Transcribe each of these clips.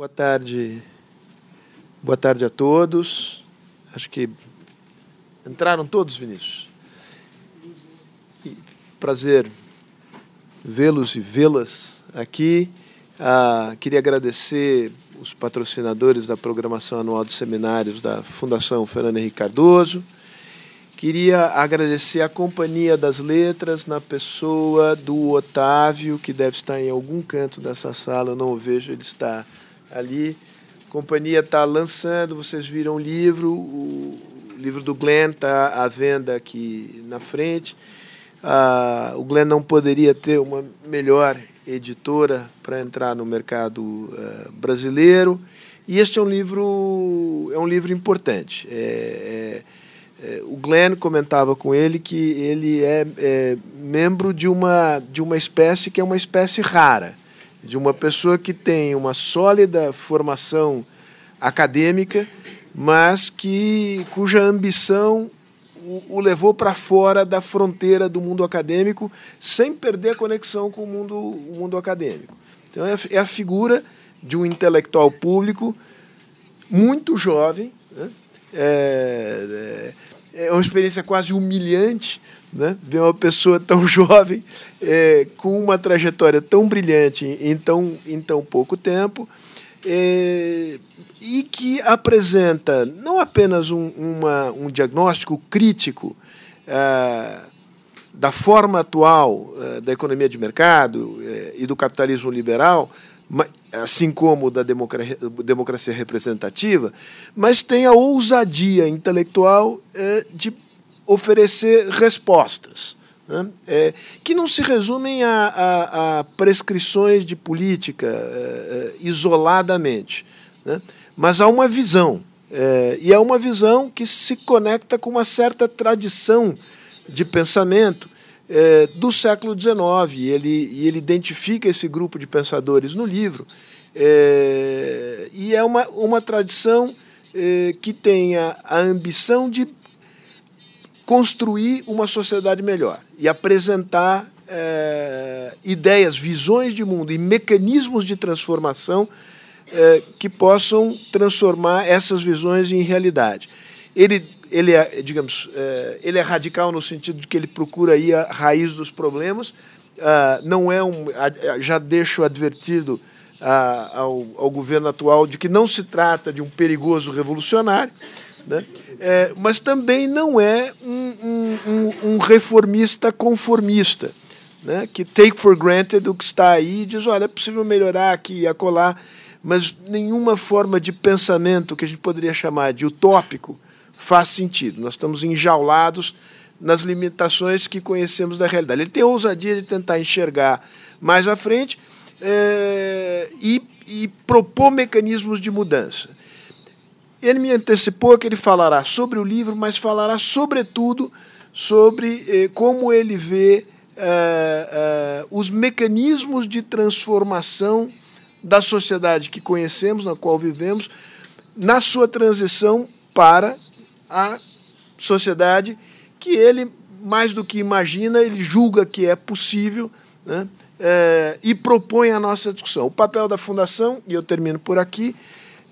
Boa tarde. Boa tarde a todos. Acho que entraram todos, Vinícius. E prazer vê-los e vê-las aqui. Ah, queria agradecer os patrocinadores da programação anual de seminários da Fundação Fernando Henrique Cardoso. Queria agradecer a Companhia das Letras na pessoa do Otávio, que deve estar em algum canto dessa sala, eu não o vejo, ele está ali. A companhia está lançando, vocês viram o livro, o livro do Glenn está à venda aqui na frente. Ah, o Glenn não poderia ter uma melhor editora para entrar no mercado uh, brasileiro. E este é um livro é um livro importante. É, é, é, o Glenn comentava com ele que ele é, é, membro de uma de uma espécie que é uma espécie rara, de uma pessoa que tem uma sólida formação acadêmica, mas que cuja ambição o, o levou para fora da fronteira do mundo acadêmico sem perder a conexão com o mundo, o mundo acadêmico. Então, é, é a figura de um intelectual público muito jovem. Né? É, é, é uma experiência quase humilhante né? ver uma pessoa tão jovem, é, com uma trajetória tão brilhante em tão, em tão pouco tempo. É, e que apresenta não apenas um, uma, um diagnóstico crítico é, da forma atual é, da economia de mercado é, e do capitalismo liberal, assim como da democracia, democracia representativa, mas tem a ousadia intelectual de oferecer respostas. Né, é, que não se resumem a, a, a prescrições de política é, isoladamente, né? mas há uma visão. É, e é uma visão que se conecta com uma certa tradição de pensamento é, do século XIX. E ele, e ele identifica esse grupo de pensadores no livro. É, e é uma, uma tradição é, que tem a, a ambição de construir uma sociedade melhor e apresentar é, ideias, visões de mundo e mecanismos de transformação é, que possam transformar essas visões em realidade. Ele, ele é, digamos, é, ele é radical no sentido de que ele procura ir à raiz dos problemas. Ah, não é um, já deixo advertido ah, ao, ao governo atual de que não se trata de um perigoso revolucionário, né? É, mas também não é um, um, um, reformista conformista, né? que take for granted o que está aí e diz, olha, é possível melhorar aqui e acolá mas nenhuma forma de pensamento que a gente poderia chamar de utópico faz sentido. Nós estamos enjaulados nas limitações que conhecemos da realidade. Ele tem a ousadia de tentar enxergar mais à frente é, e, e propor mecanismos de mudança. Ele me antecipou que ele falará sobre o livro, mas falará sobretudo sobre eh, como ele vê eh, eh, os mecanismos de transformação da sociedade que conhecemos, na qual vivemos, na sua transição para a sociedade que ele, mais do que imagina, ele julga que é possível né, é, e propõe a nossa discussão. O papel da Fundação, e eu termino por aqui,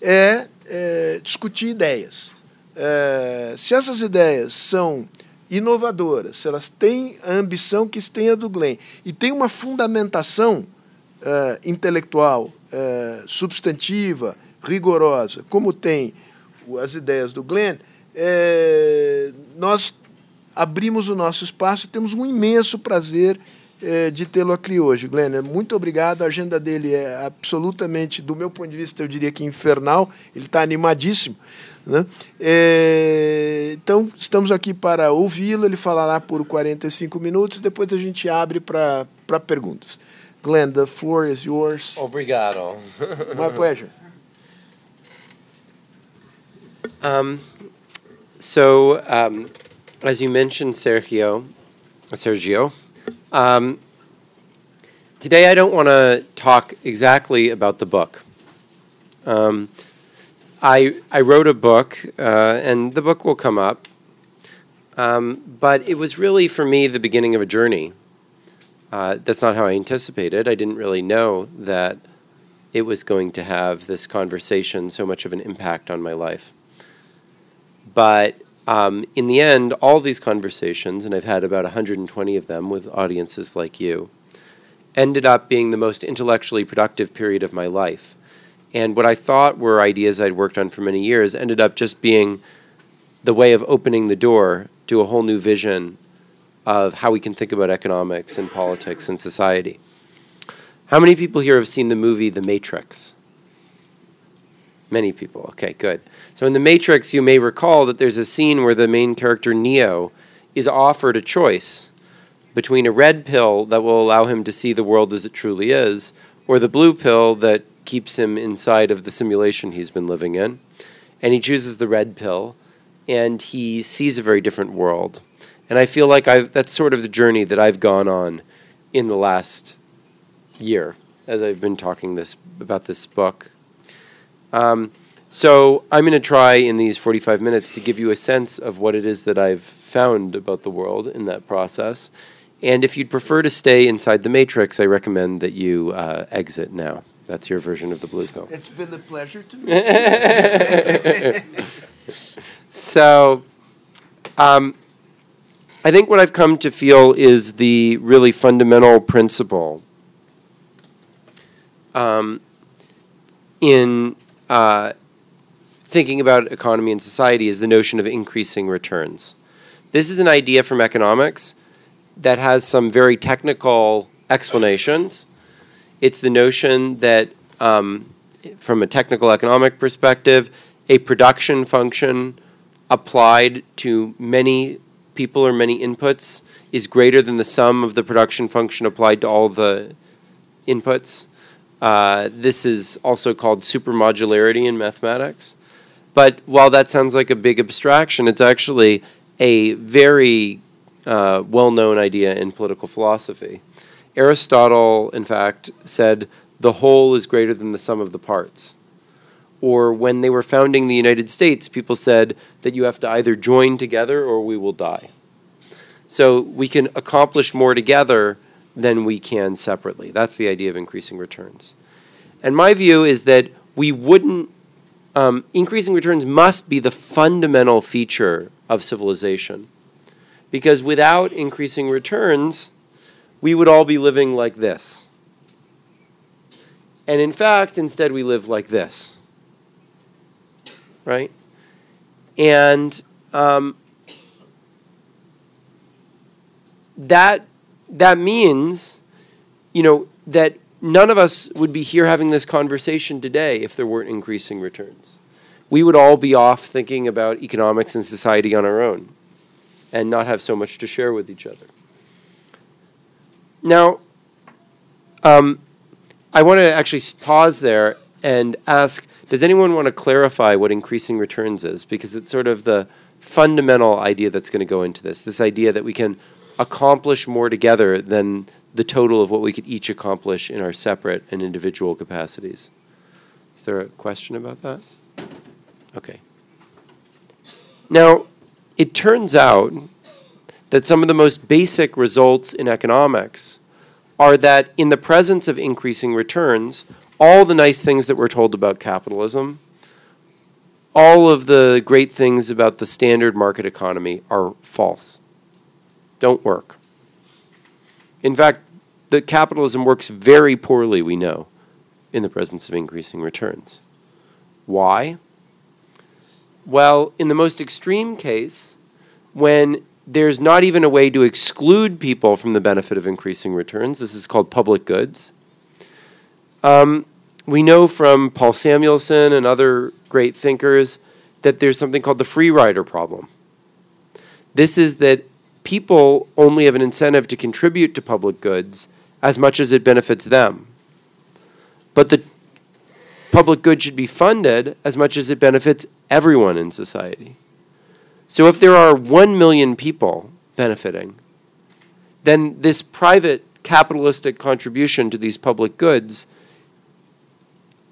é, é discutir ideias. É, se essas ideias são inovadoras, se elas têm a ambição que tem a do Glenn e tem uma fundamentação é, intelectual é, substantiva, rigorosa, como tem as ideias do Glenn, é, nós abrimos o nosso espaço e temos um imenso prazer é, de tê-lo aqui hoje. Glenn, muito obrigado. A agenda dele é absolutamente, do meu ponto de vista, eu diria que infernal. Ele está animadíssimo. Né? É, então, estamos aqui para ouvi-lo. Ele falará por 45 minutos. Depois a gente abre para perguntas. Glenn, the floor is yours. Obrigado. My pleasure. Um, so, um, as you mentioned, Sergio, Sergio, um, today I don't want to talk exactly about the book. Um, I I wrote a book, uh, and the book will come up. Um, but it was really for me the beginning of a journey. Uh, that's not how I anticipated. I didn't really know that it was going to have this conversation so much of an impact on my life. But um, in the end, all these conversations, and I've had about 120 of them with audiences like you, ended up being the most intellectually productive period of my life. And what I thought were ideas I'd worked on for many years ended up just being the way of opening the door to a whole new vision of how we can think about economics and politics and society. How many people here have seen the movie The Matrix? Many people. Okay, good. So in The Matrix, you may recall that there's a scene where the main character, Neo, is offered a choice between a red pill that will allow him to see the world as it truly is, or the blue pill that keeps him inside of the simulation he's been living in. And he chooses the red pill, and he sees a very different world. And I feel like I've, that's sort of the journey that I've gone on in the last year as I've been talking this about this book. Um, so I'm going to try in these 45 minutes to give you a sense of what it is that I've found about the world in that process. And if you'd prefer to stay inside the matrix, I recommend that you uh, exit now. That's your version of the blue pill. It's been a pleasure to meet you. so, um, I think what I've come to feel is the really fundamental principle um, in uh, thinking about economy and society is the notion of increasing returns. This is an idea from economics that has some very technical explanations. It's the notion that, um, from a technical economic perspective, a production function applied to many people or many inputs is greater than the sum of the production function applied to all the inputs. Uh, this is also called supermodularity in mathematics. But while that sounds like a big abstraction, it's actually a very uh, well known idea in political philosophy. Aristotle, in fact, said the whole is greater than the sum of the parts. Or when they were founding the United States, people said that you have to either join together or we will die. So we can accomplish more together than we can separately. That's the idea of increasing returns. And my view is that we wouldn't, um, increasing returns must be the fundamental feature of civilization. Because without increasing returns, we would all be living like this. And in fact, instead, we live like this. Right? And um, that that means, you know, that none of us would be here having this conversation today if there weren't increasing returns. We would all be off thinking about economics and society on our own and not have so much to share with each other. Now, um, I want to actually pause there and ask Does anyone want to clarify what increasing returns is? Because it's sort of the fundamental idea that's going to go into this this idea that we can accomplish more together than the total of what we could each accomplish in our separate and individual capacities. Is there a question about that? Okay. Now, it turns out that some of the most basic results in economics are that in the presence of increasing returns, all the nice things that we're told about capitalism, all of the great things about the standard market economy are false don't work. In fact, the capitalism works very poorly, we know, in the presence of increasing returns. Why? Well, in the most extreme case, when there's not even a way to exclude people from the benefit of increasing returns, this is called public goods. Um, we know from Paul Samuelson and other great thinkers that there's something called the free rider problem. This is that people only have an incentive to contribute to public goods as much as it benefits them. But the public good should be funded as much as it benefits everyone in society. So if there are 1 million people benefiting, then this private capitalistic contribution to these public goods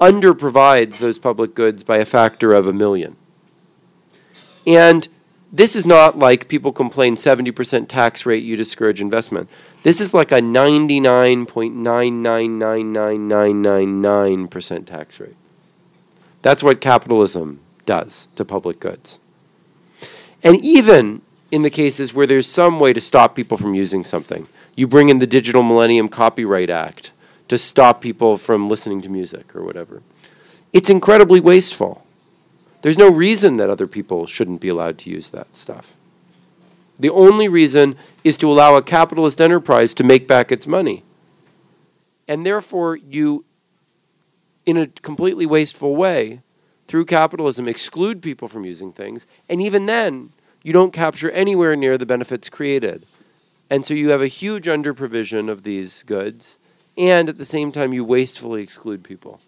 underprovides those public goods by a factor of a million. And this is not like people complain 70% tax rate, you discourage investment. This is like a 99.9999999% tax rate. That's what capitalism does to public goods. And even in the cases where there's some way to stop people from using something, you bring in the Digital Millennium Copyright Act to stop people from listening to music or whatever. It's incredibly wasteful. There's no reason that other people shouldn't be allowed to use that stuff. The only reason is to allow a capitalist enterprise to make back its money. And therefore, you, in a completely wasteful way, through capitalism, exclude people from using things. And even then, you don't capture anywhere near the benefits created. And so you have a huge underprovision of these goods, and at the same time, you wastefully exclude people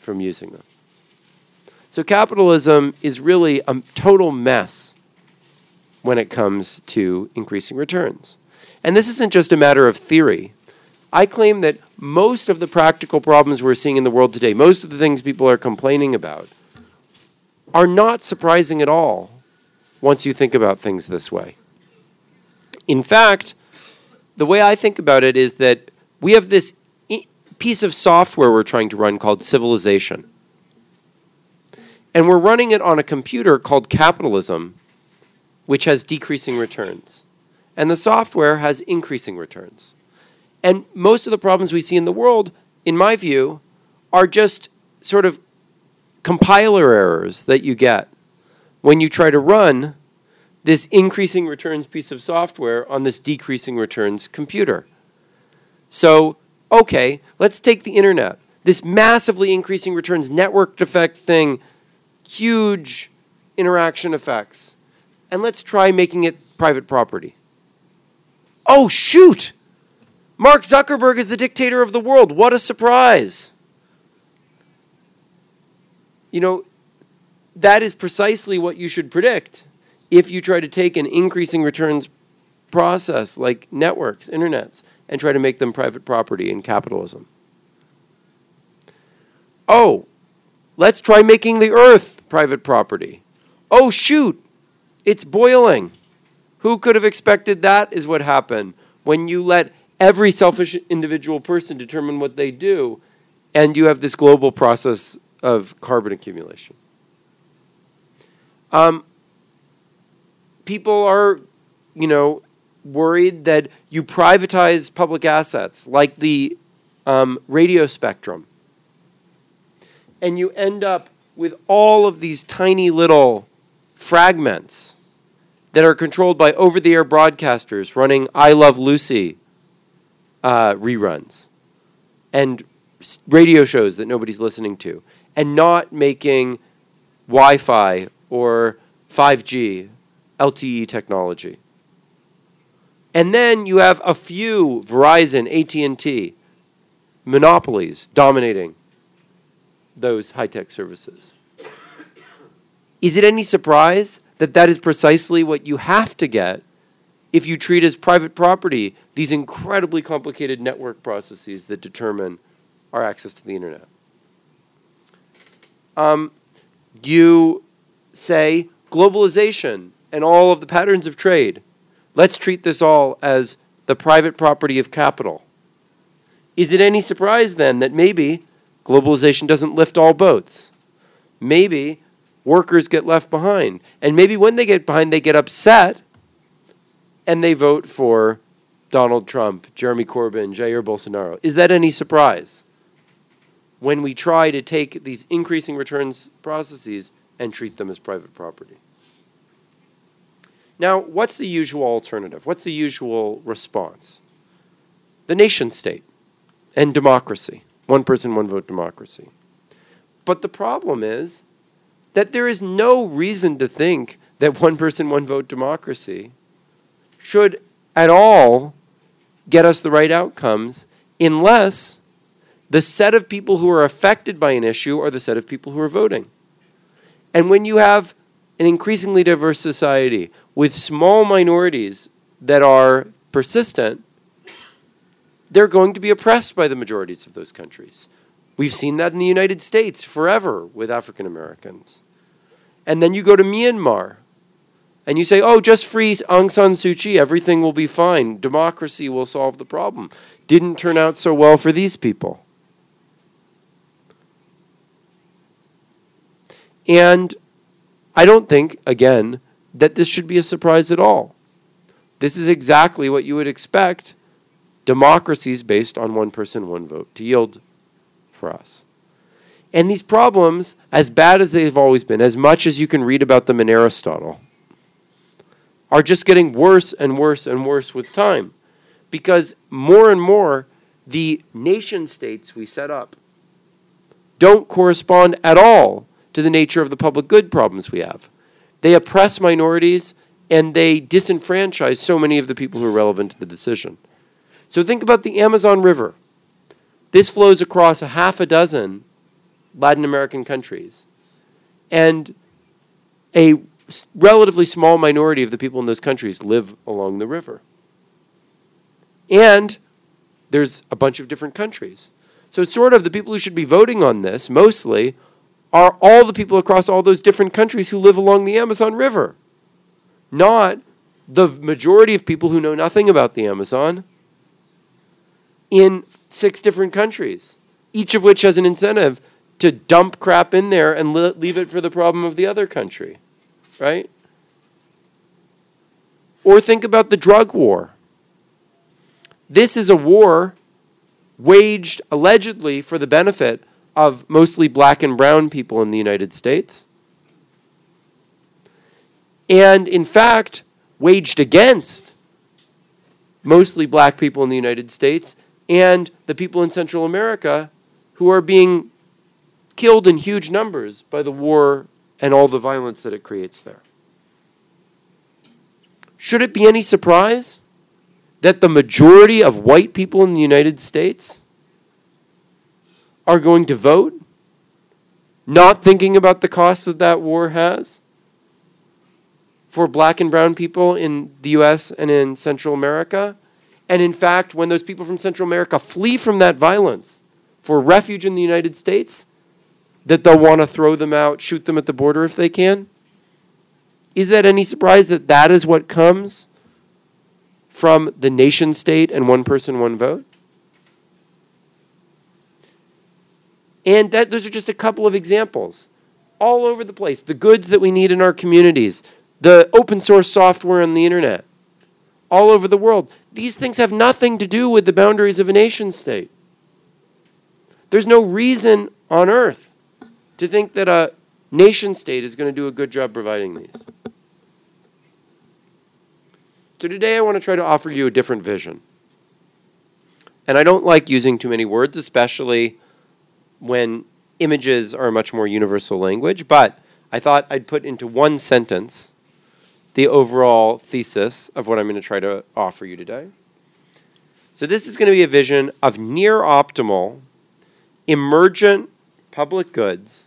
from using them. So capitalism is really a total mess when it comes to increasing returns. And this isn't just a matter of theory. I claim that most of the practical problems we're seeing in the world today, most of the things people are complaining about, are not surprising at all once you think about things this way. In fact, the way I think about it is that we have this piece of software we're trying to run called civilization. And we're running it on a computer called capitalism, which has decreasing returns. And the software has increasing returns. And most of the problems we see in the world, in my view, are just sort of compiler errors that you get when you try to run this increasing returns piece of software on this decreasing returns computer. So, okay, let's take the internet. This massively increasing returns network effect thing, huge interaction effects. And let's try making it private property. Oh, shoot! Mark Zuckerberg is the dictator of the world. What a surprise! you know, that is precisely what you should predict if you try to take an increasing returns process like networks, internets, and try to make them private property in capitalism. Oh, let's try making the earth private property. Oh, shoot, it's boiling. Who could have expected that is what happened when you let every selfish individual person determine what they do and you have this global process of carbon accumulation. Um, people are, you know, worried that you privatize public assets like the um, radio spectrum, and you end up with all of these tiny little fragments that are controlled by over the air broadcasters running I Love Lucy uh, reruns and radio shows that nobody's listening to and not making Wi Fi or 5G LTE technology. And then you have a few Verizon, AT&T monopolies dominating those high-tech services. Is it any surprise that that is precisely what you have to get if you treat as private property these incredibly complicated network processes that determine our access to the internet? um, you say globalization and all of the patterns of trade. Let's treat this all as the private property of capital. Is it any surprise then that maybe globalization doesn't lift all boats? Maybe workers get left behind. And maybe when they get behind, they get upset and they vote for Donald Trump, Jeremy Corbyn, Jair Bolsonaro. Is that any surprise? when we try to take these increasing returns processes and treat them as private property. Now, what's the usual alternative? What's the usual response? The nation state and democracy. One person, one vote democracy. But the problem is that there is no reason to think that one person, one vote democracy should at all get us the right outcomes unless the set of people who are affected by an issue are the set of people who are voting. And when you have an increasingly diverse society with small minorities that are persistent, they're going to be oppressed by the majorities of those countries. We've seen that in the United States forever with African Americans. And then you go to Myanmar, and you say, oh, just free Aung San Suu Kyi, everything will be fine, democracy will solve the problem. Didn't turn out so well for these people. And I don't think, again, that this should be a surprise at all. This is exactly what you would expect democracies based on one person, one vote to yield for us. And these problems, as bad as they've always been, as much as you can read about them in Aristotle, are just getting worse and worse and worse with time. Because more and more, the nation states we set up don't correspond at all to the nature of the public good problems we have. They oppress minorities and they disenfranchise so many of the people who are relevant to the decision. So think about the Amazon River. This flows across a half a dozen Latin American countries. And a relatively small minority of the people in those countries live along the river. And there's a bunch of different countries. So, sort of, the people who should be voting on this mostly are all the people across all those different countries who live along the Amazon River, not the majority of people who know nothing about the Amazon in six different countries, each of which has an incentive to dump crap in there and leave it for the problem of the other country, right? Or think about the drug war. This is a war waged allegedly for the benefit of mostly black and brown people in the United States. And in fact, waged against mostly black people in the United States and the people in Central America who are being killed in huge numbers by the war and all the violence that it creates there. Should it be any surprise that the majority of white people in the United States are going to vote, not thinking about the cost that that war has for black and brown people in the US and in Central America. And in fact, when those people from Central America flee from that violence for refuge in the United States, that they'll want to throw them out, shoot them at the border if they can? Is that any surprise that that is what comes from the nation state and one person, one vote? And that those are just a couple of examples. All over the place. The goods that we need in our communities, the open source software on the internet, all over the world. These things have nothing to do with the boundaries of a nation state. There's no reason on earth to think that a nation state is going to do a good job providing these. So today I want to try to offer you a different vision. And I don't like using too many words, especially when images are a much more universal language, but I thought I'd put into one sentence the overall thesis of what I'm going to try to offer you today. So, this is going to be a vision of near optimal, emergent public goods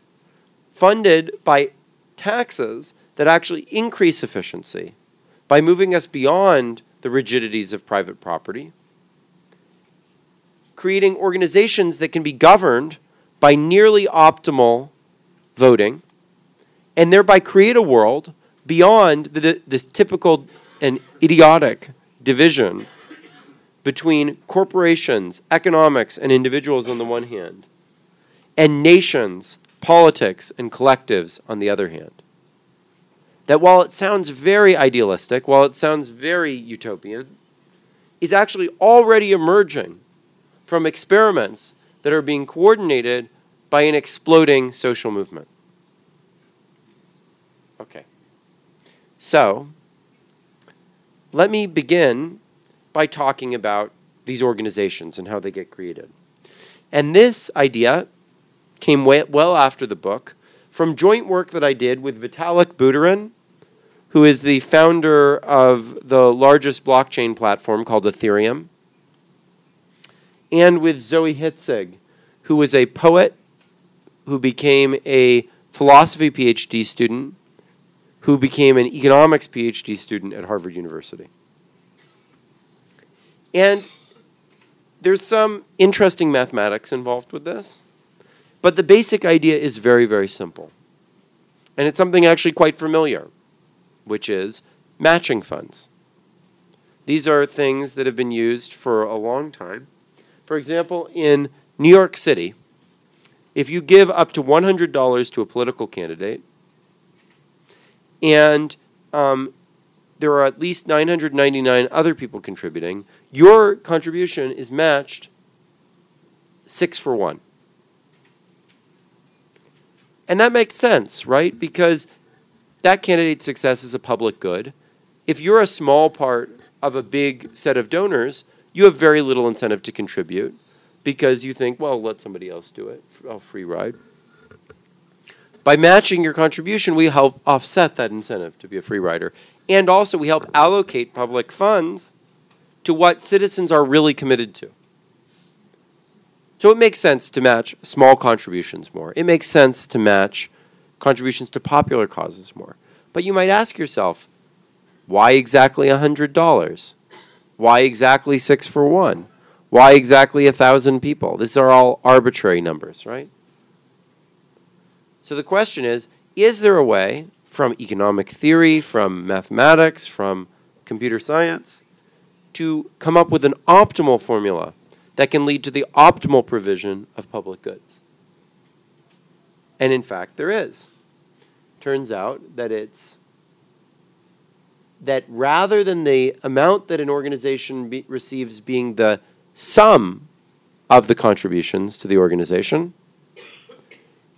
funded by taxes that actually increase efficiency by moving us beyond the rigidities of private property, creating organizations that can be governed by nearly optimal voting and thereby create a world beyond the, this typical and idiotic division between corporations, economics, and individuals on the one hand, and nations, politics, and collectives on the other hand. That while it sounds very idealistic, while it sounds very utopian, is actually already emerging from experiments that are being coordinated by an exploding social movement. Okay. So, let me begin by talking about these organizations and how they get created. And this idea came well after the book from joint work that I did with Vitalik Buterin, who is the founder of the largest blockchain platform called Ethereum, and with Zoe Hitzig, who is a poet who became a philosophy PhD student, who became an economics PhD student at Harvard University. And there's some interesting mathematics involved with this, but the basic idea is very, very simple. And it's something actually quite familiar. which is matching funds. These are things that have been used for a long time. For example, in New York City, if you give up to $100 to a political candidate, and um, there are at least 999 other people contributing, your contribution is matched six for one. And that makes sense, right? Because that candidate's success is a public good. If you're a small part of a big set of donors, you have very little incentive to contribute because you think, well, let somebody else do it. I'll free ride. By matching your contribution, we help offset that incentive to be a free rider. And also, we help allocate public funds to what citizens are really committed to. So it makes sense to match small contributions more. It makes sense to match contributions to popular causes more. But you might ask yourself, why exactly $100? Why exactly six for one? Why exactly a thousand people? These are all arbitrary numbers, right? So the question is is there a way from economic theory, from mathematics, from computer science to come up with an optimal formula that can lead to the optimal provision of public goods? And in fact, there is. Turns out that it's that rather than the amount that an organization be, receives being the sum of the contributions to the organization,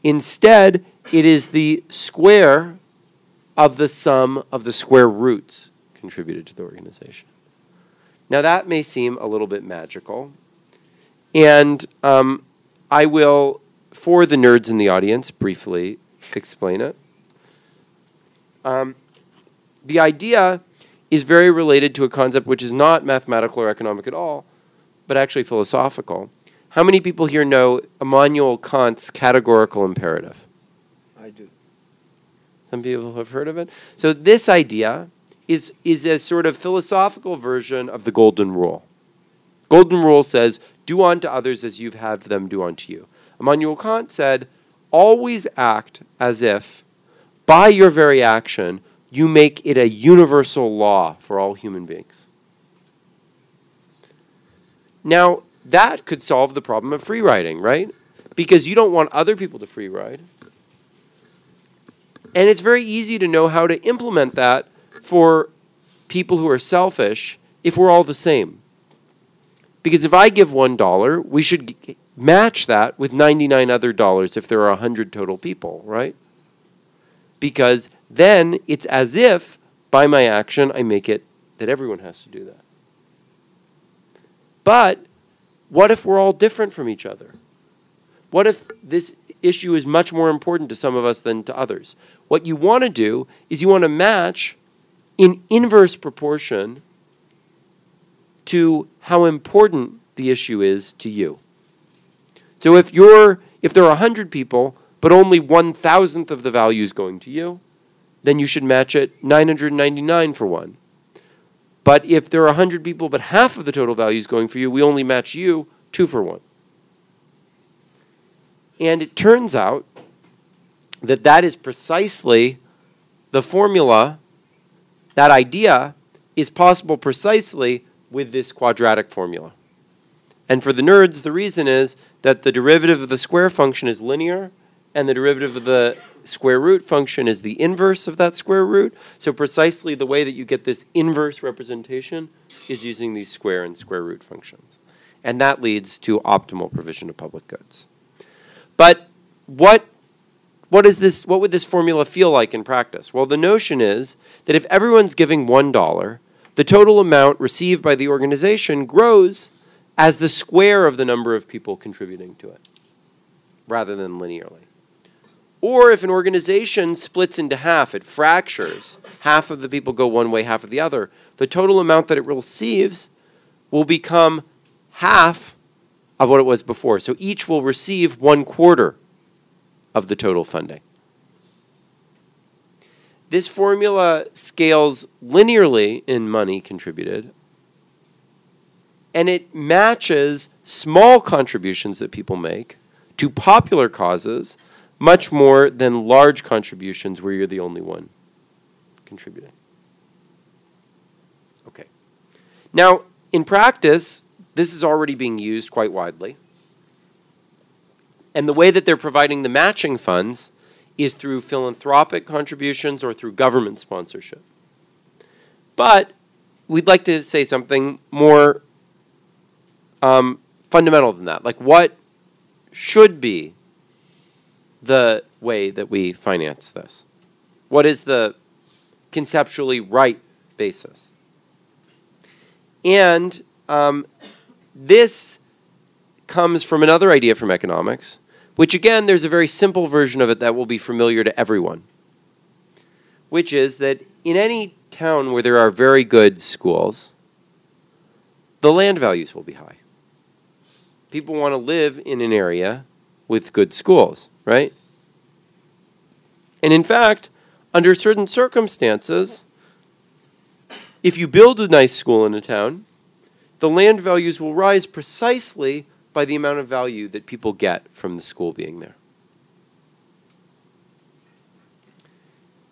Instead, it is the square of the sum of the square roots contributed to the organization. Now, that may seem a little bit magical. And um, I will, for the nerds in the audience, briefly explain it. Um, the idea is very related to a concept which is not mathematical or economic at all, but actually philosophical. How many people here know Immanuel Kant's categorical imperative? I do. Some people have heard of it. So this idea is is a sort of philosophical version of the golden rule. Golden rule says, "Do unto others as you've had them do unto you." Immanuel Kant said, "Always act as if by your very action you make it a universal law for all human beings." Now, that could solve the problem of free riding, right? Because you don't want other people to free ride. And it's very easy to know how to implement that for people who are selfish if we're all the same. Because if I give $1, we should match that with 99 other dollars if there are 100 total people, right? Because then it's as if by my action I make it that everyone has to do that. But what if we're all different from each other? What if this issue is much more important to some of us than to others? What you want to do is you want to match in inverse proportion to how important the issue is to you. So if you're if there are 100 people but only 1 thousandth of the value is going to you, then you should match it 999 for 1. But if there are 100 people, but half of the total value is going for you, we only match you two for one. And it turns out that that is precisely the formula, that idea is possible precisely with this quadratic formula. And for the nerds, the reason is that the derivative of the square function is linear, and the derivative of the square root function is the inverse of that square root. So precisely the way that you get this inverse representation is using these square and square root functions. And that leads to optimal provision of public goods. But what what is this what would this formula feel like in practice? Well, the notion is that if everyone's giving $1, the total amount received by the organization grows as the square of the number of people contributing to it rather than linearly. Or if an organization splits into half, it fractures. Half of the people go one way, half of the other. The total amount that it receives will become half of what it was before. So each will receive one quarter of the total funding. This formula scales linearly in money contributed, and it matches small contributions that people make to popular causes much more than large contributions where you're the only one contributing. Okay. Now, in practice, this is already being used quite widely. And the way that they're providing the matching funds is through philanthropic contributions or through government sponsorship. But we'd like to say something more um, fundamental than that. Like, what should be the way that we finance this? What is the conceptually right basis? And um, this comes from another idea from economics, which again, there's a very simple version of it that will be familiar to everyone, which is that in any town where there are very good schools, the land values will be high. People want to live in an area with good schools, right? And in fact, under certain circumstances, if you build a nice school in a town, the land values will rise precisely by the amount of value that people get from the school being there.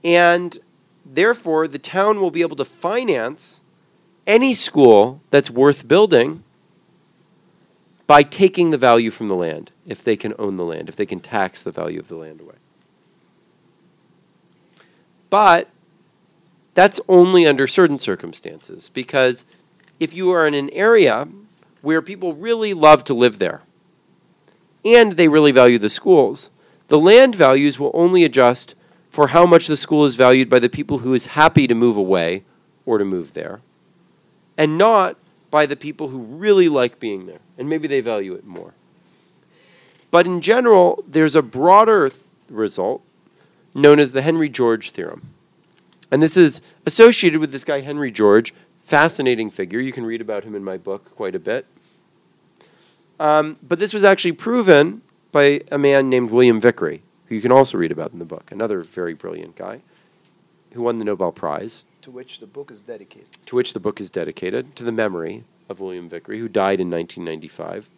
And therefore, the town will be able to finance any school that's worth building by taking the value from the land, if they can own the land, if they can tax the value of the land away. But that's only under certain circumstances, because if you are in an area where people really love to live there and they really value the schools, the land values will only adjust for how much the school is valued by the people who is happy to move away or to move there, and not by the people who really like being there, and maybe they value it more. But in general, there's a broader th- result known as the Henry George theorem. And this is associated with this guy, Henry George, fascinating figure. You can read about him in my book quite a bit. Um, but this was actually proven by a man named William Vickrey, who you can also read about in the book, another very brilliant guy who won the Nobel Prize. To which the book is dedicated. To which the book is dedicated, to the memory of William Vickrey, who died in 1995.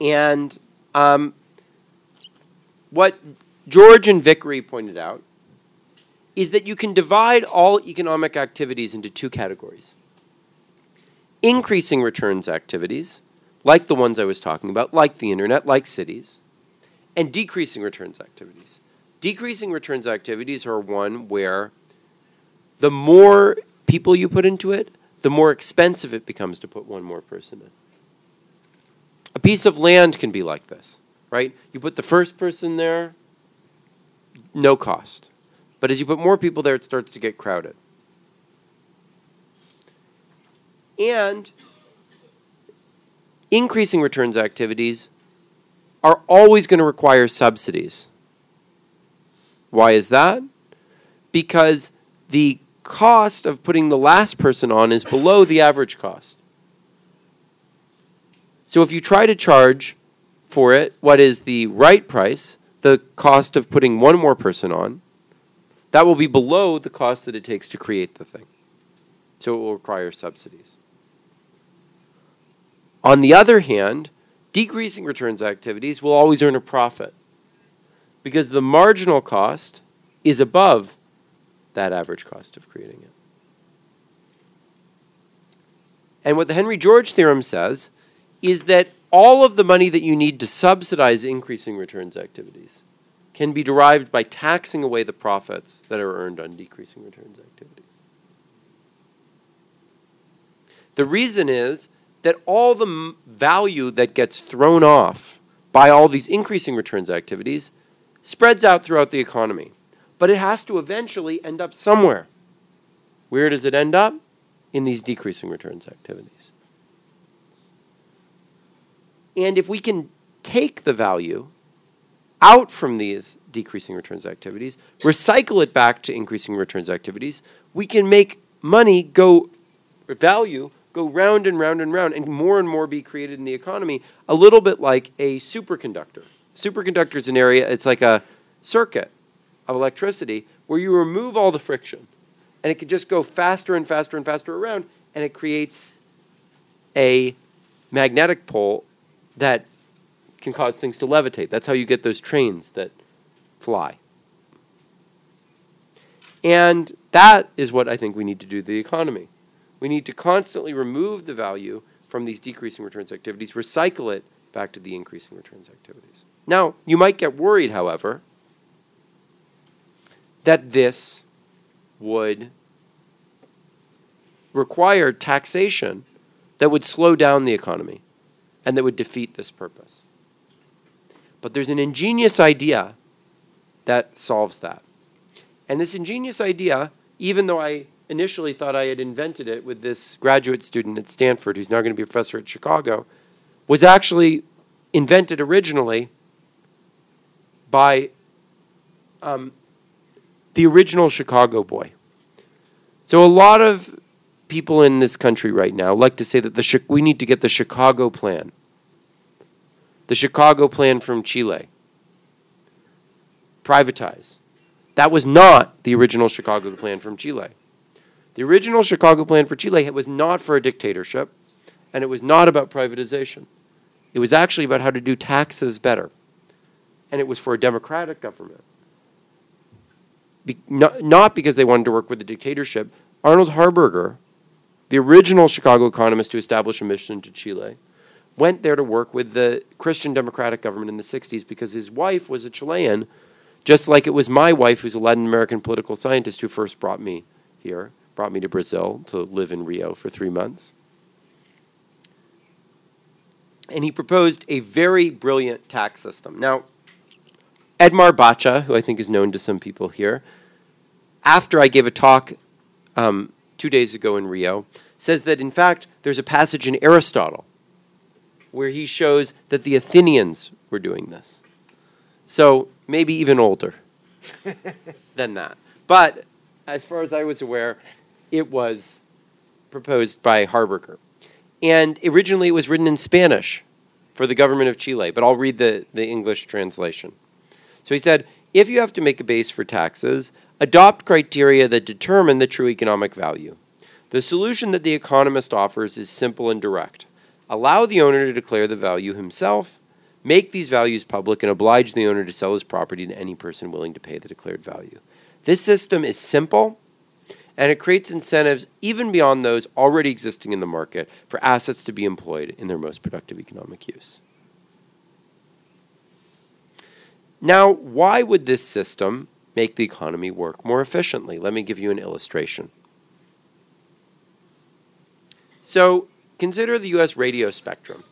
And um, what George and Vickrey pointed out is that you can divide all economic activities into two categories increasing returns activities, like the ones I was talking about, like the internet, like cities, and decreasing returns activities. Decreasing returns activities are one where the more people you put into it, the more expensive it becomes to put one more person in. A piece of land can be like this, right? You put the first person there, no cost. But as you put more people there, it starts to get crowded. And increasing returns activities are always going to require subsidies. Why is that? Because the cost of putting the last person on is below the average cost. So if you try to charge for it what is the right price, the cost of putting one more person on, that will be below the cost that it takes to create the thing. So it will require subsidies. On the other hand, decreasing returns activities will always earn a profit because the marginal cost is above that average cost of creating it. And what the Henry George theorem says is that all of the money that you need to subsidize increasing returns activities can be derived by taxing away the profits that are earned on decreasing returns activities. The reason is that all the value that gets thrown off by all these increasing returns activities spreads out throughout the economy. But it has to eventually end up somewhere. Where does it end up? In these decreasing returns activities. And if we can take the value out from these decreasing returns activities, recycle it back to increasing returns activities, we can make money go, value go round and round and round, and more and more be created in the economy, a little bit like a superconductor. Superconductor is an area, it's like a circuit of electricity where you remove all the friction, and it can just go faster and faster and faster around, and it creates a magnetic pole that can cause things to levitate. That's how you get those trains that fly. And that is what I think we need to do to the economy. We need to constantly remove the value from these decreasing returns activities, recycle it back to the increasing returns activities. Now, you might get worried, however, that this would require taxation that would slow down the economy and that would defeat this purpose. But there's an ingenious idea that solves that. And this ingenious idea, even though I initially thought I had invented it with this graduate student at Stanford who's now going to be a professor at Chicago, was actually invented originally by um, the original Chicago boy. So a lot of people in this country right now like to say that the we need to get the Chicago plan. The Chicago plan from Chile. Privatize. That was not the original Chicago plan from Chile. The original Chicago plan for Chile was not for a dictatorship, and it was not about privatization. It was actually about how to do taxes better. And it was for a democratic government. Be, not, not because they wanted to work with the dictatorship. Arnold Harberger, the original Chicago economist to establish a mission to Chile, went there to work with the Christian democratic government in the 60s because his wife was a Chilean, just like it was my wife, who's a Latin American political scientist, who first brought me here, brought me to Brazil to live in Rio for three months. And he proposed a very brilliant tax system. Now, Edmar Bacha, who I think is known to some people here, after I gave a talk um, two days ago in Rio, says that in fact there's a passage in Aristotle where he shows that the Athenians were doing this. So maybe even older than that. But as far as I was aware, it was proposed by Harberger. And originally it was written in Spanish for the government of Chile, but I'll read the, the English translation. So he said, if you have to make a base for taxes, adopt criteria that determine the true economic value. The solution that the economist offers is simple and direct. Allow the owner to declare the value himself, make these values public, and oblige the owner to sell his property to any person willing to pay the declared value. This system is simple and it creates incentives even beyond those already existing in the market for assets to be employed in their most productive economic use. Now, why would this system make the economy work more efficiently? Let me give you an illustration. So, consider the US radio spectrum.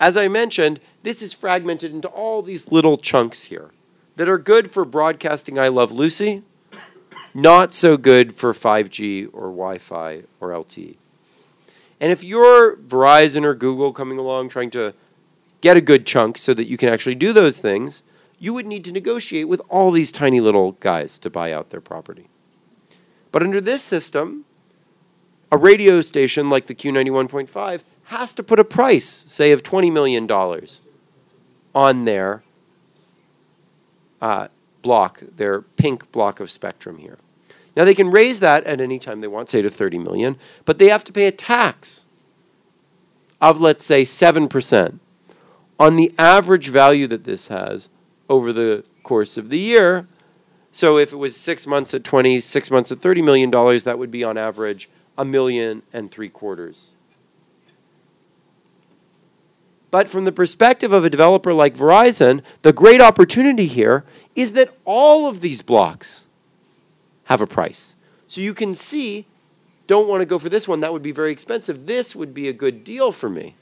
As I mentioned, this is fragmented into all these little chunks here that are good for broadcasting I Love Lucy, not so good for 5G or Wi Fi or LTE. And if you're Verizon or Google coming along trying to get a good chunk so that you can actually do those things, you would need to negotiate with all these tiny little guys to buy out their property. But under this system, a radio station like the Q91.5 has to put a price, say, of $20 million on their uh, block, their pink block of spectrum here. Now they can raise that at any time they want, say to 30 million, but they have to pay a tax of let's say 7% on the average value that this has over the course of the year. So if it was 6 months at 20, 6 months at 30 million dollars, that would be on average a million and three quarters. But from the perspective of a developer like Verizon, the great opportunity here is that all of these blocks have a price. So you can see, don't want to go for this one, that would be very expensive. This would be a good deal for me.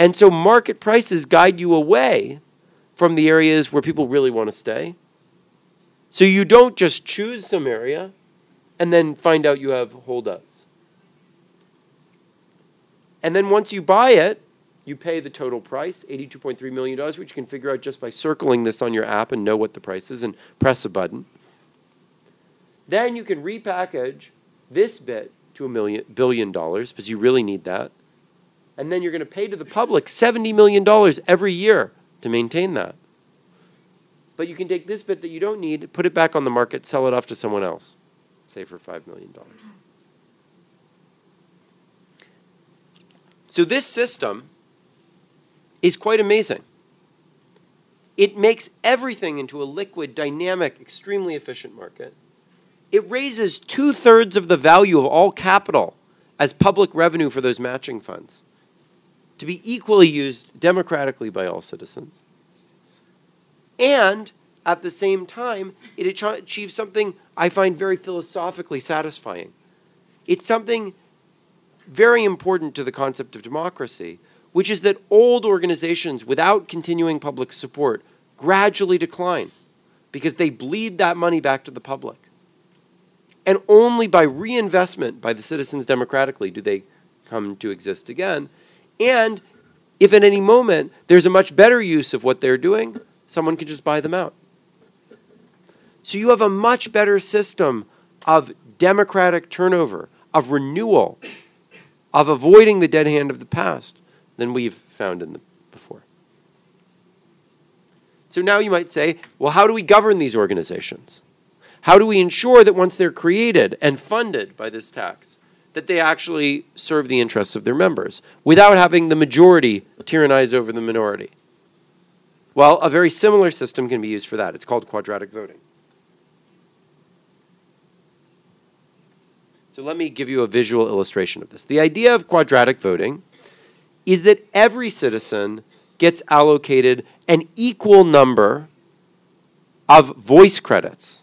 And so market prices guide you away from the areas where people really want to stay. So you don't just choose some area and then find out you have holdouts. And then once you buy it, you pay the total price, $82.3 million, which you can figure out just by circling this on your app and know what the price is and press a button. Then you can repackage this bit to a million billion dollars because you really need that. And then you're going to pay to the public $70 million every year to maintain that. But you can take this bit that you don't need, put it back on the market, sell it off to someone else say for $5 million. So this system is quite amazing. It makes everything into a liquid, dynamic, extremely efficient market. It raises two thirds of the value of all capital as public revenue for those matching funds to be equally used democratically by all citizens. And at the same time, it achieves something I find very philosophically satisfying. It's something very important to the concept of democracy, which is that old organizations without continuing public support gradually decline because they bleed that money back to the public. And only by reinvestment by the citizens democratically do they come to exist again. And if at any moment there's a much better use of what they're doing, someone can just buy them out. So you have a much better system of democratic turnover, of renewal, of avoiding the dead hand of the past than we've found in the before. So now you might say, well, how do we govern these organizations? How do we ensure that once they're created and funded by this tax, that they actually serve the interests of their members without having the majority tyrannize over the minority? Well, a very similar system can be used for that. It's called quadratic voting. So let me give you a visual illustration of this. The idea of quadratic voting is that every citizen gets allocated an equal number of voice credits